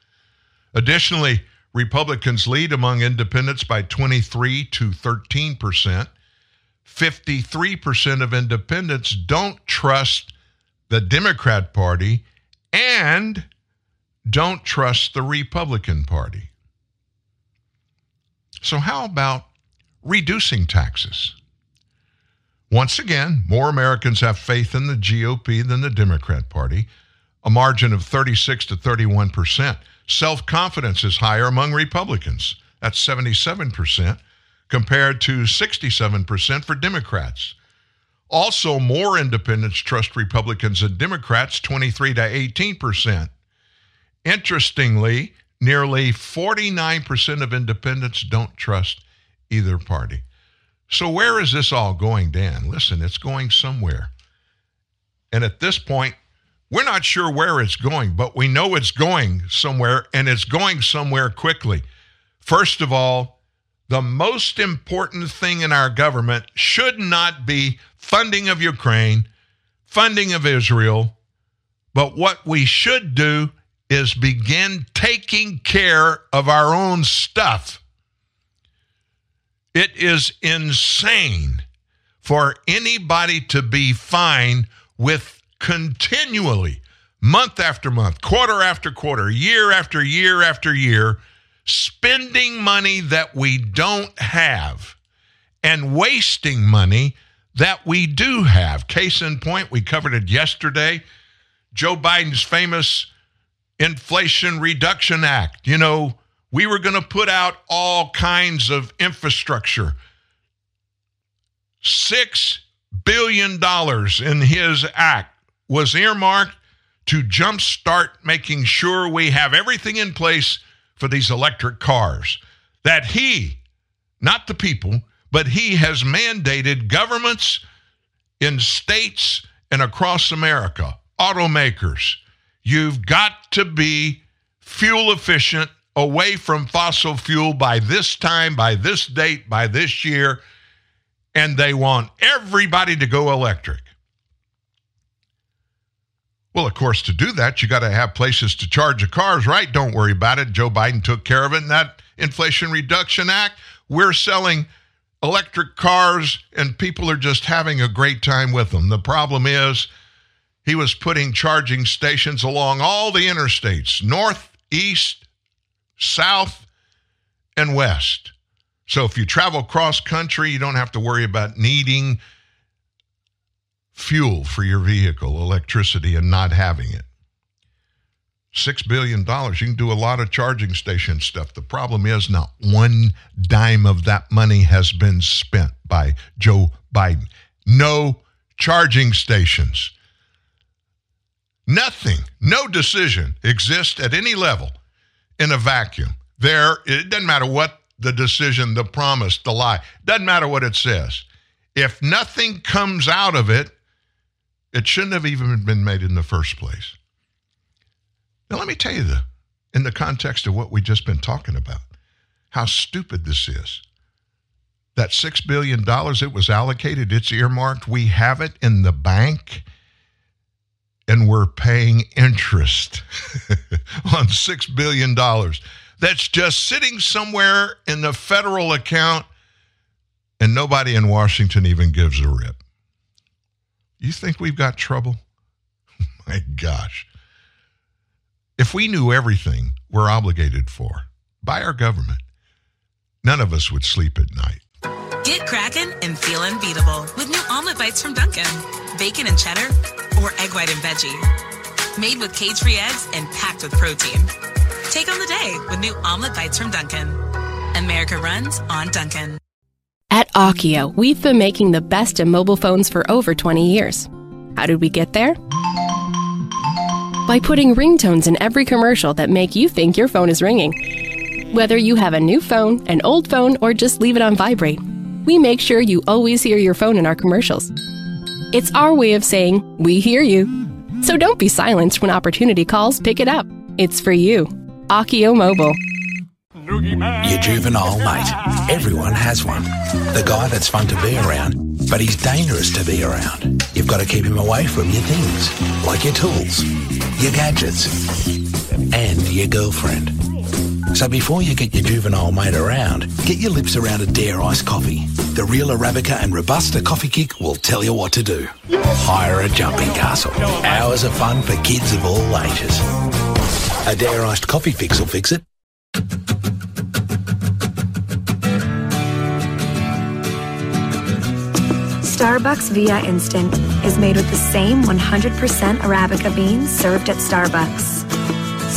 Speaker 2: Additionally, Republicans lead among independents by 23 to 13%. 53% of independents don't trust the Democrat Party and don't trust the Republican Party. So, how about reducing taxes? Once again, more Americans have faith in the GOP than the Democrat Party, a margin of 36 to 31 percent. Self confidence is higher among Republicans. That's 77 percent compared to 67 percent for Democrats. Also, more independents trust Republicans than Democrats, 23 to 18 percent. Interestingly, nearly 49% of independents don't trust either party. So, where is this all going, Dan? Listen, it's going somewhere. And at this point, we're not sure where it's going, but we know it's going somewhere, and it's going somewhere quickly. First of all, the most important thing in our government should not be funding of Ukraine, funding of Israel, but what we should do is begin taking care of our own stuff. It is insane for anybody to be fine with continually, month after month, quarter after quarter, year after year after year, spending money that we don't have and wasting money that we do have. Case in point, we covered it yesterday. Joe Biden's famous Inflation Reduction Act. You know, we were going to put out all kinds of infrastructure. Six billion dollars in his act was earmarked to jumpstart making sure we have everything in place for these electric cars. That he, not the people, but he has mandated governments in states and across America, automakers, you've got to be fuel efficient away from fossil fuel by this time, by this date, by this year, and they want everybody to go electric. Well, of course, to do that, you got to have places to charge your cars, right? Don't worry about it. Joe Biden took care of it in that Inflation Reduction Act. We're selling electric cars, and people are just having a great time with them. The problem is, he was putting charging stations along all the interstates, north, east, south, and west. So if you travel cross country, you don't have to worry about needing fuel for your vehicle, electricity, and not having it. Six billion dollars. You can do a lot of charging station stuff. The problem is not one dime of that money has been spent by Joe Biden. No charging stations. Nothing, no decision exists at any level in a vacuum. There, it doesn't matter what the decision, the promise, the lie, doesn't matter what it says. If nothing comes out of it, it shouldn't have even been made in the first place. Now, let me tell you the, in the context of what we've just been talking about, how stupid this is. That $6 billion it was allocated, it's earmarked, we have it in the bank and we're paying interest on $6 billion. That's just sitting somewhere in the federal account, and nobody in Washington even gives a rip. You think we've got trouble? My gosh. If we knew everything we're obligated for by our government, none of us would sleep at night.
Speaker 35: Get cracking and feel unbeatable with new omelet bites from Dunkin'. Bacon and cheddar or egg white and veggie. Made with cage free eggs and packed with protein. Take on the day with new omelet bites from Dunkin'. America runs on Dunkin'.
Speaker 36: At Akio, we've been making the best in mobile phones for over 20 years. How did we get there? By putting ringtones in every commercial that make you think your phone is ringing. Whether you have a new phone, an old phone, or just leave it on vibrate, we make sure you always hear your phone in our commercials. It's our way of saying, we hear you. So don't be silenced when opportunity calls, pick it up. It's for you. Akio Mobile.
Speaker 37: Your juvenile mate. Everyone has one. The guy that's fun to be around, but he's dangerous to be around. You've got to keep him away from your things, like your tools, your gadgets, and your girlfriend. So before you get your juvenile mate around, get your lips around a Dare Iced coffee. The real Arabica and Robusta coffee kick will tell you what to do. Hire a jumping castle. Hours of fun for kids of all ages. A Dare Iced coffee fix will fix it.
Speaker 38: Starbucks Via Instant is made with the same 100% Arabica beans served at Starbucks.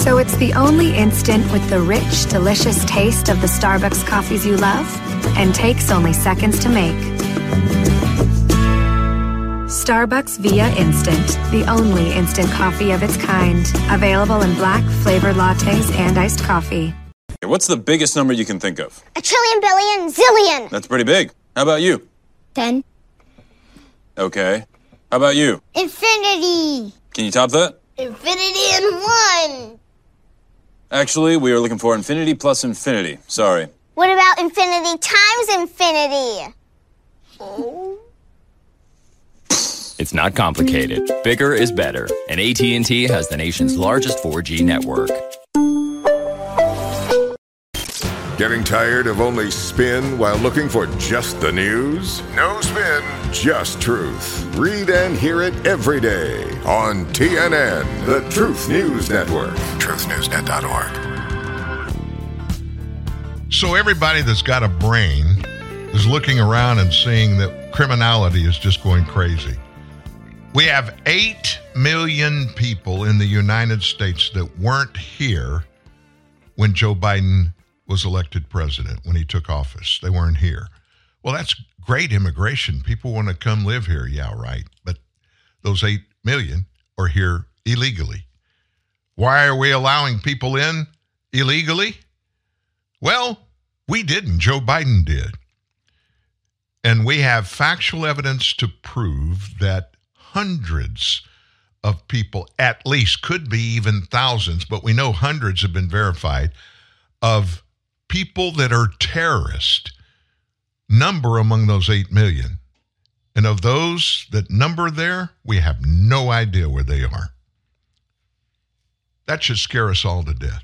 Speaker 38: So it's the only instant with the rich, delicious taste of the Starbucks coffees you love and takes only seconds to make. Starbucks Via Instant, the only instant coffee of its kind. Available in black, flavored lattes, and iced coffee.
Speaker 39: What's the biggest number you can think of?
Speaker 40: A trillion, billion, zillion.
Speaker 39: That's pretty big. How about you?
Speaker 40: Ten.
Speaker 39: Okay. How about you?
Speaker 40: Infinity.
Speaker 39: Can you top that?
Speaker 40: Infinity and one.
Speaker 39: Actually, we are looking for infinity plus infinity. Sorry.
Speaker 40: What about infinity times infinity? Oh.
Speaker 41: It's not complicated. Bigger is better, and AT&T has the nation's largest 4G network.
Speaker 42: Getting tired of only spin while looking for just the news? No spin, just truth. Read and hear it every day on TNN, the Truth News Network. TruthNewsNet.org.
Speaker 2: So everybody that's got a brain is looking around and seeing that criminality is just going crazy. We have 8 million people in the United States that weren't here when Joe Biden was elected president, when he took office. They weren't here. Well, that's great immigration. People want to come live here. Yeah, right. But those 8 million are here illegally. Why are we allowing people in illegally? Well, we didn't. Joe Biden did. And we have factual evidence to prove that hundreds of people, at least, could be even thousands, but we know hundreds have been verified, of people that are terrorists number among those 8 million. And of those that number there, we have no idea where they are. That should scare us all to death.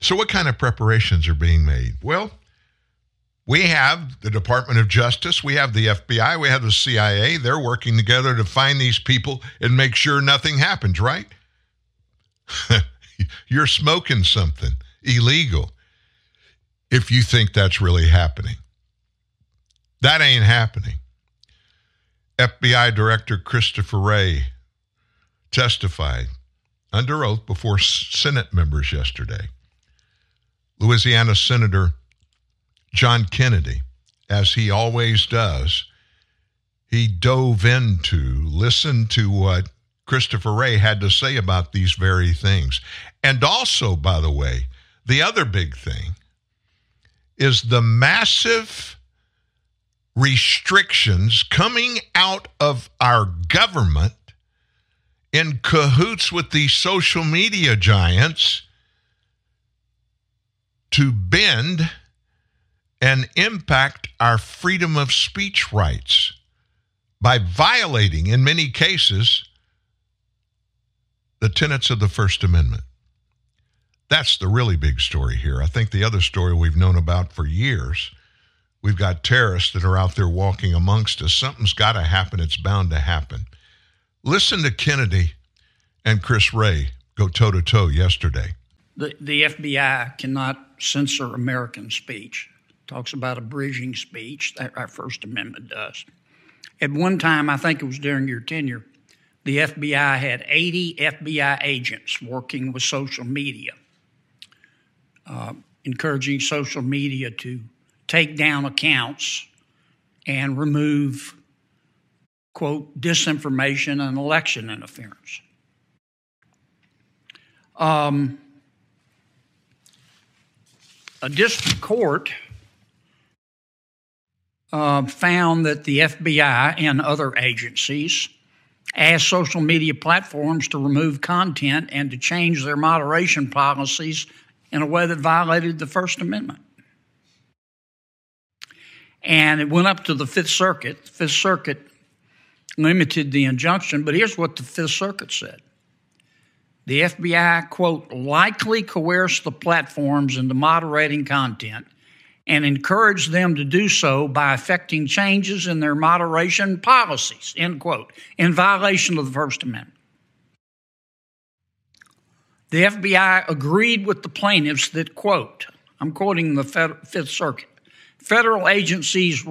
Speaker 2: So, what kind of preparations are being made? Well, we have the Department of Justice, we have the FBI, we have the CIA. They're working together to find these people and make sure nothing happens, right? You're smoking something illegal if you think that's really happening. That ain't happening. FBI Director Christopher Wray testified under oath before Senate members yesterday. Louisiana Senator John Kennedy, as he always does, he dove into, listened to what Christopher Wray had to say about these very things. And also, by the way, the other big thing is the massive restrictions coming out of our government in cahoots with the social media giants to bend and impact our freedom of speech rights by violating, in many cases, the tenets of the First Amendment. That's the really big story here. I think the other story we've known about for years. We've got terrorists that are out there walking amongst us. Something's got to happen. It's bound to happen. Listen to Kennedy and Chris Wray go toe to toe yesterday.
Speaker 43: The, the FBI cannot censor American speech. Talks about abridging speech, that our First Amendment does. At one time, I think it was during your tenure, the FBI had 80 FBI agents working with social media, uh, encouraging social media to take down accounts and remove, quote, disinformation and election interference. Um, a district court uh, found that the FBI and other agencies asked social media platforms to remove content and to change their moderation policies in a way that violated the First Amendment. And it went up to the Fifth Circuit. The Fifth Circuit limited the injunction, but here's what the Fifth Circuit said the FBI, quote, likely coerced the platforms into moderating content and encouraged them to do so by effecting changes in their moderation policies, end quote, in violation of the First Amendment. The FBI agreed with the plaintiffs that, quote, I'm quoting the Fifth Circuit, federal agencies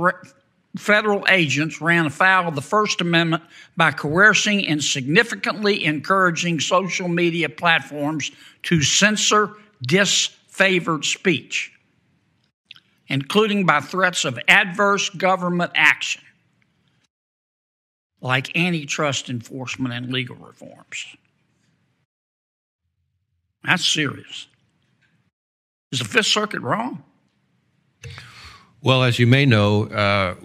Speaker 43: federal agents ran afoul of the First Amendment by coercing and significantly encouraging social media platforms to censor disfavored speech, including by threats of adverse government action, like antitrust enforcement and legal reforms. That's serious. Is the Fifth Circuit wrong?
Speaker 27: Well, as you may know, uh,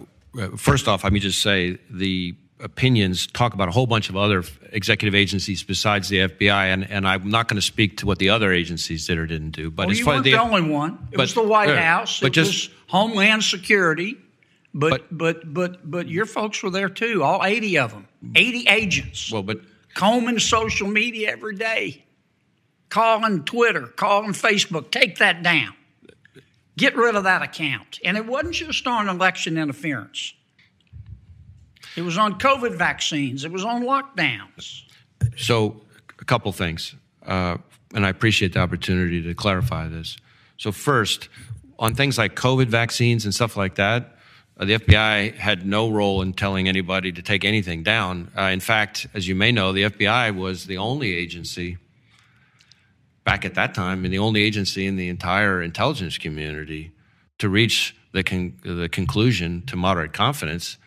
Speaker 27: first off, let me just say the opinions talk about a whole bunch of other executive agencies besides the FBI, and, and I'm not going to speak to what the other agencies did or didn't do.
Speaker 43: But well, as you weren't the, the, only one. It but, was the White uh, House. But it just, was Homeland Security. But, but but but but your folks were there too. All 80 of them. 80 agents.
Speaker 27: Well, but
Speaker 43: combing social media every day, calling Twitter, calling Facebook. Take that down. Get rid of that account. And it wasn't just on election interference. It was on COVID vaccines. It was on lockdowns.
Speaker 27: So, a couple things, uh, and I appreciate the opportunity to clarify this. So, first, on things like COVID vaccines and stuff like that, uh, the FBI had no role in telling anybody to take anything down. Uh, in fact, as you may know, the FBI was the only agency back at that time and the only agency in the entire intelligence community to reach the, con- the conclusion to moderate confidence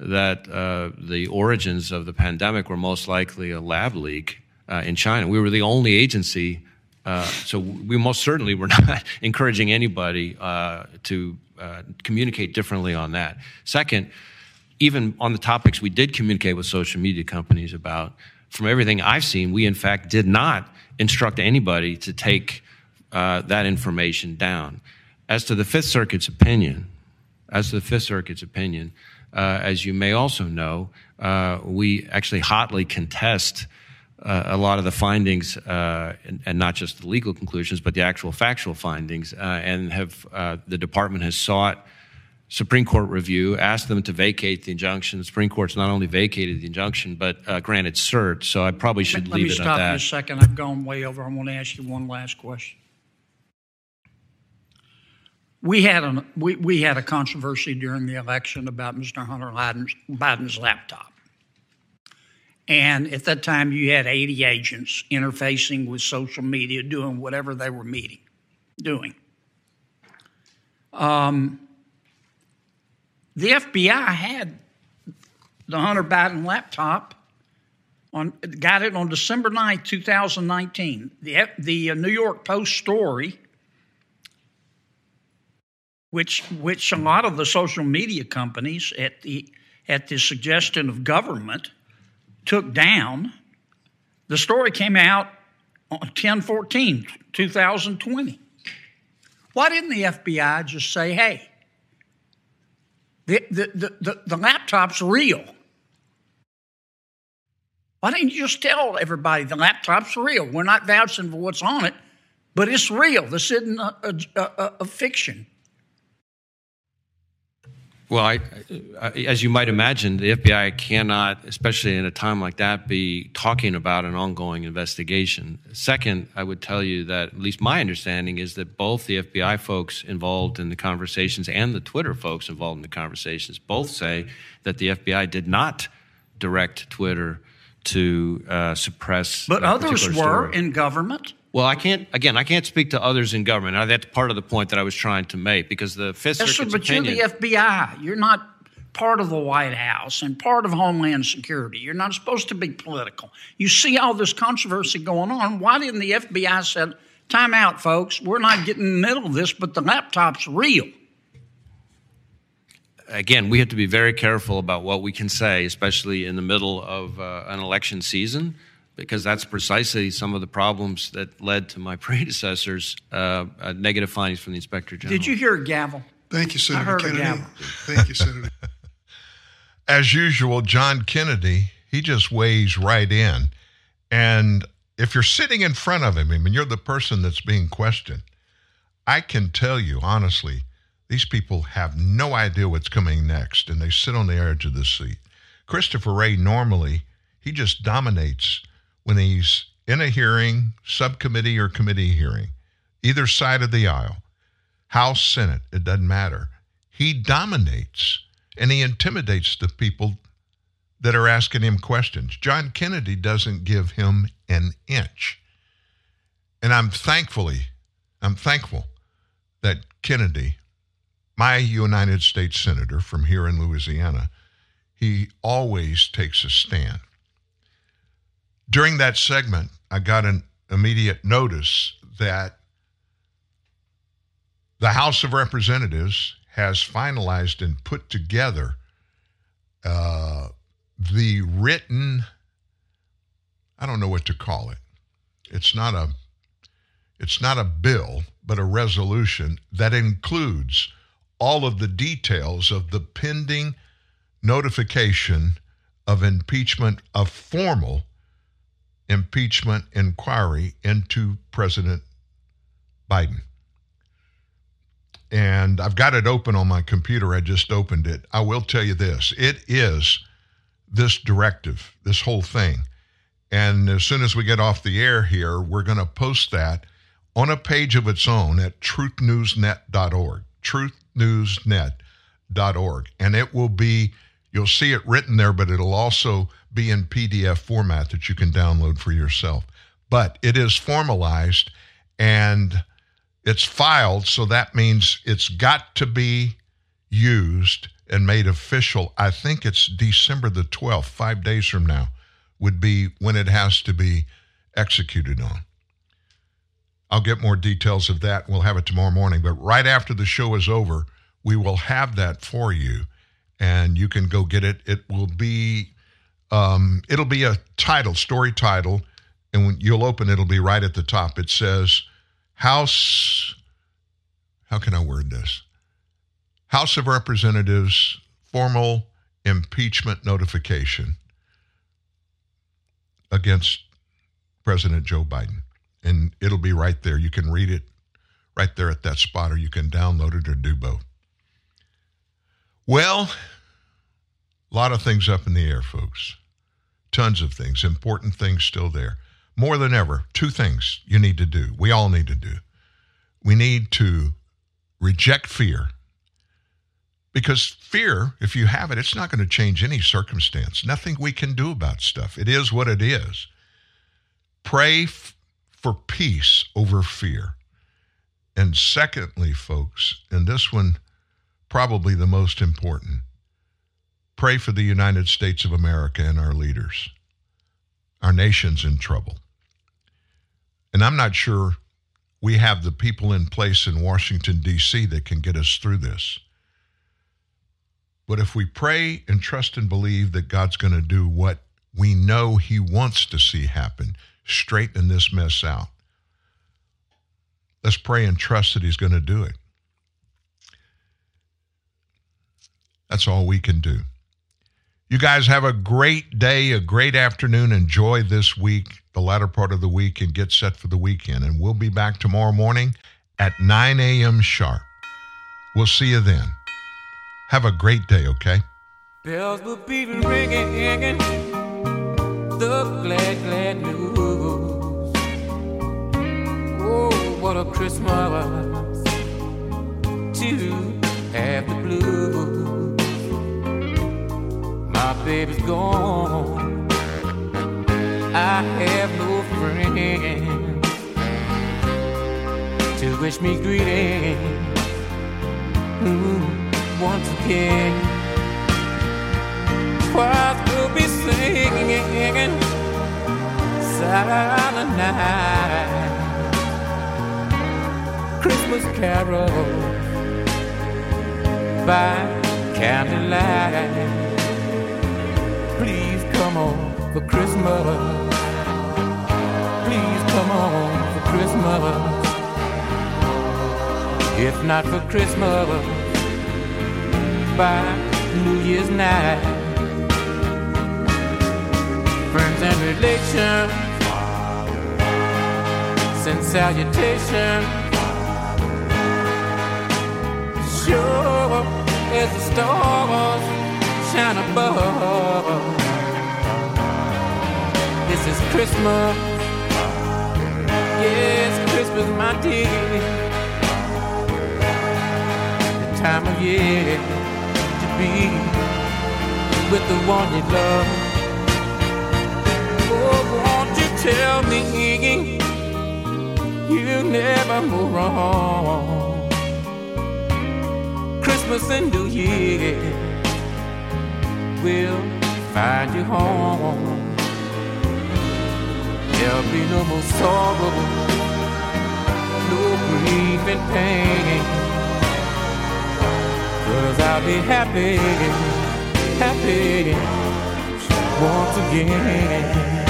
Speaker 27: that uh, the origins of the pandemic were most likely a lab leak uh, in China. We were the only agency, uh, so we most certainly were not encouraging anybody uh, to uh, communicate differently on that. Second, even on the topics we did communicate with social media companies about, from everything I've seen, we in fact did not instruct anybody to take uh, that information down. As to the Fifth Circuit's opinion, as to the Fifth Circuit's opinion, uh, as you may also know, uh, we actually hotly contest uh, a lot of the findings, uh, and, and, not just the legal conclusions, but the actual factual findings, uh, and have the department has sought Supreme Court review, asked them to vacate the injunction. The Supreme Court's not only vacated the injunction, but uh, granted cert. So I probably should
Speaker 43: let,
Speaker 27: leave it at that.
Speaker 43: Let me stop you a second. I've gone way over. I want to ask you one last question. We had a we, we had a controversy during the election about Mr. Hunter Biden's, Biden's laptop. And at that time, you had 80 agents interfacing with social media, doing whatever they were meeting, doing. Um, the FBI had the Hunter Biden laptop on got it on December 9, 2019. The the uh, New York Post story which which a lot of the social media companies at the at the suggestion of government took down. The story came out on 10 14, 2020. Why didn't the FBI just say, hey, the, the, the, the, laptop's real. Why didn't you just tell everybody the laptop's real? We're not vouching for what's on it, but it's real. This isn't a, a, a, a fiction.
Speaker 27: Well, I, as you might imagine, the FBI cannot, especially in a time like that, be talking about an ongoing investigation. Second, I would tell you that at least my understanding is that both the FBI folks involved in the conversations and the Twitter folks involved in the conversations both say that the FBI did not direct Twitter to uh, suppress.
Speaker 43: But others were in government.
Speaker 27: Well, I can't. Again, I can't speak to others in government. That's part of the point that I was trying to make because the Fifth yes, Circuit's
Speaker 43: sir, but
Speaker 27: opinion,
Speaker 43: you're the FBI. You're not part of the White House and part of Homeland Security. You're not supposed to be political. You see all this controversy going on. Why didn't the FBI say, "Time out, folks. We're not getting in the middle of this, but the laptop's real."
Speaker 27: Again, we have to be very careful about what we can say, especially in the middle of uh, an election season because that's precisely some of the problems that led to my predecessors' uh, uh, negative findings from the inspector general.
Speaker 43: Did you hear a gavel?
Speaker 44: Thank you, Senator
Speaker 43: I heard
Speaker 44: Kennedy.
Speaker 43: A gavel.
Speaker 44: Thank you, Senator.
Speaker 2: As usual, John Kennedy, he just weighs right in. And if you're sitting in front of him, I mean, you're the person that's being questioned, I can tell you honestly, these people have no idea what's coming next, and they sit on the edge of the seat. Christopher Wray normally, he just dominates when he's in a hearing, subcommittee or committee hearing, either side of the aisle, House, Senate, it doesn't matter. He dominates. and he intimidates the people that are asking him questions. John Kennedy doesn't give him an inch. And I'm thankfully, I'm thankful that Kennedy, my United States Senator from here in Louisiana, he always takes a stand. During that segment, I got an immediate notice that the House of Representatives has finalized and put together uh, the written, I don't know what to call it. It's not a it's not a bill, but a resolution that includes all of the details of the pending notification of impeachment, of formal impeachment inquiry into President Biden. And I've got it open on my computer. I just opened it. I will tell you this it is this directive, this whole thing. And as soon as we get off the air here, we're going to post that on a page of its own at truthnewsnet.org. Truthnewsnet.org. And it will be, you'll see it written there, but it'll also be in PDF format that you can download for yourself. But it is formalized and it's filed, so that means it's got to be used and made official. I think it's December the 12th, five days from now, would be when it has to be executed on. I'll get more details of that. We'll have it tomorrow morning. But right after the show is over, we will have that for you, and you can go get it. It will be, um, it'll be a title, story title, and when you'll open, it'll be right at the top. It says House. How can I word this? House of Representatives formal impeachment notification against President Joe Biden. And it'll be right there. You can read it right there at that spot, or you can download it or do both. Well, a lot of things up in the air, folks. Tons of things, important things still there. More than ever, two things you need to do. We all need to do. We need to reject fear because fear, if you have it, it's not going to change any circumstance. Nothing we can do about stuff. It is what it is. Pray f- for peace over fear. And secondly, folks, and this one probably the most important, pray for the United States of America and our leaders. Our nation's in trouble. And I'm not sure we have the people in place in Washington, D.C. that can get us through this. But if we pray and trust and believe that God's going to do what we know He wants to see happen, straighten this mess out, let's pray and trust that He's going to do it. That's all we can do. You guys have a great day, a great afternoon. Enjoy this week, the latter part of the week, and get set for the weekend. And we'll be back tomorrow morning at 9 a.m. sharp. We'll see you then. Have a great day, okay?
Speaker 44: Bells will be ringing, the glad, glad news. Oh, what a Christmas to have the blues. My baby's gone. I have no friends to wish me greetings. Mm, once again, choirs will be singing silent night, Christmas carols by candlelight please come on for Christmas. Please come on for Christmas. If not for Christmas, by New Year's night. Friends and relations send salutations. Sure as the stars shine above. This is Christmas. Yes, Christmas, my dear. The time of year to be with the one you love. Oh, won't you tell me you never go wrong? Christmas and New Year will find you home. There'll be no more sorrow, no grief and pain. Cause I'll be happy, happy once again.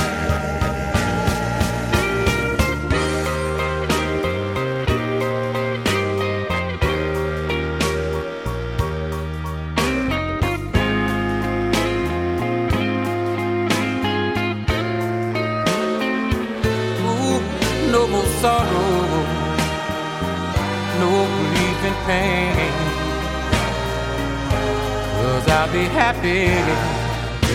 Speaker 44: Be happy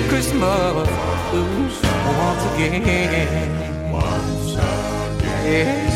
Speaker 44: Christmas ooh, once again. Once again. Yeah.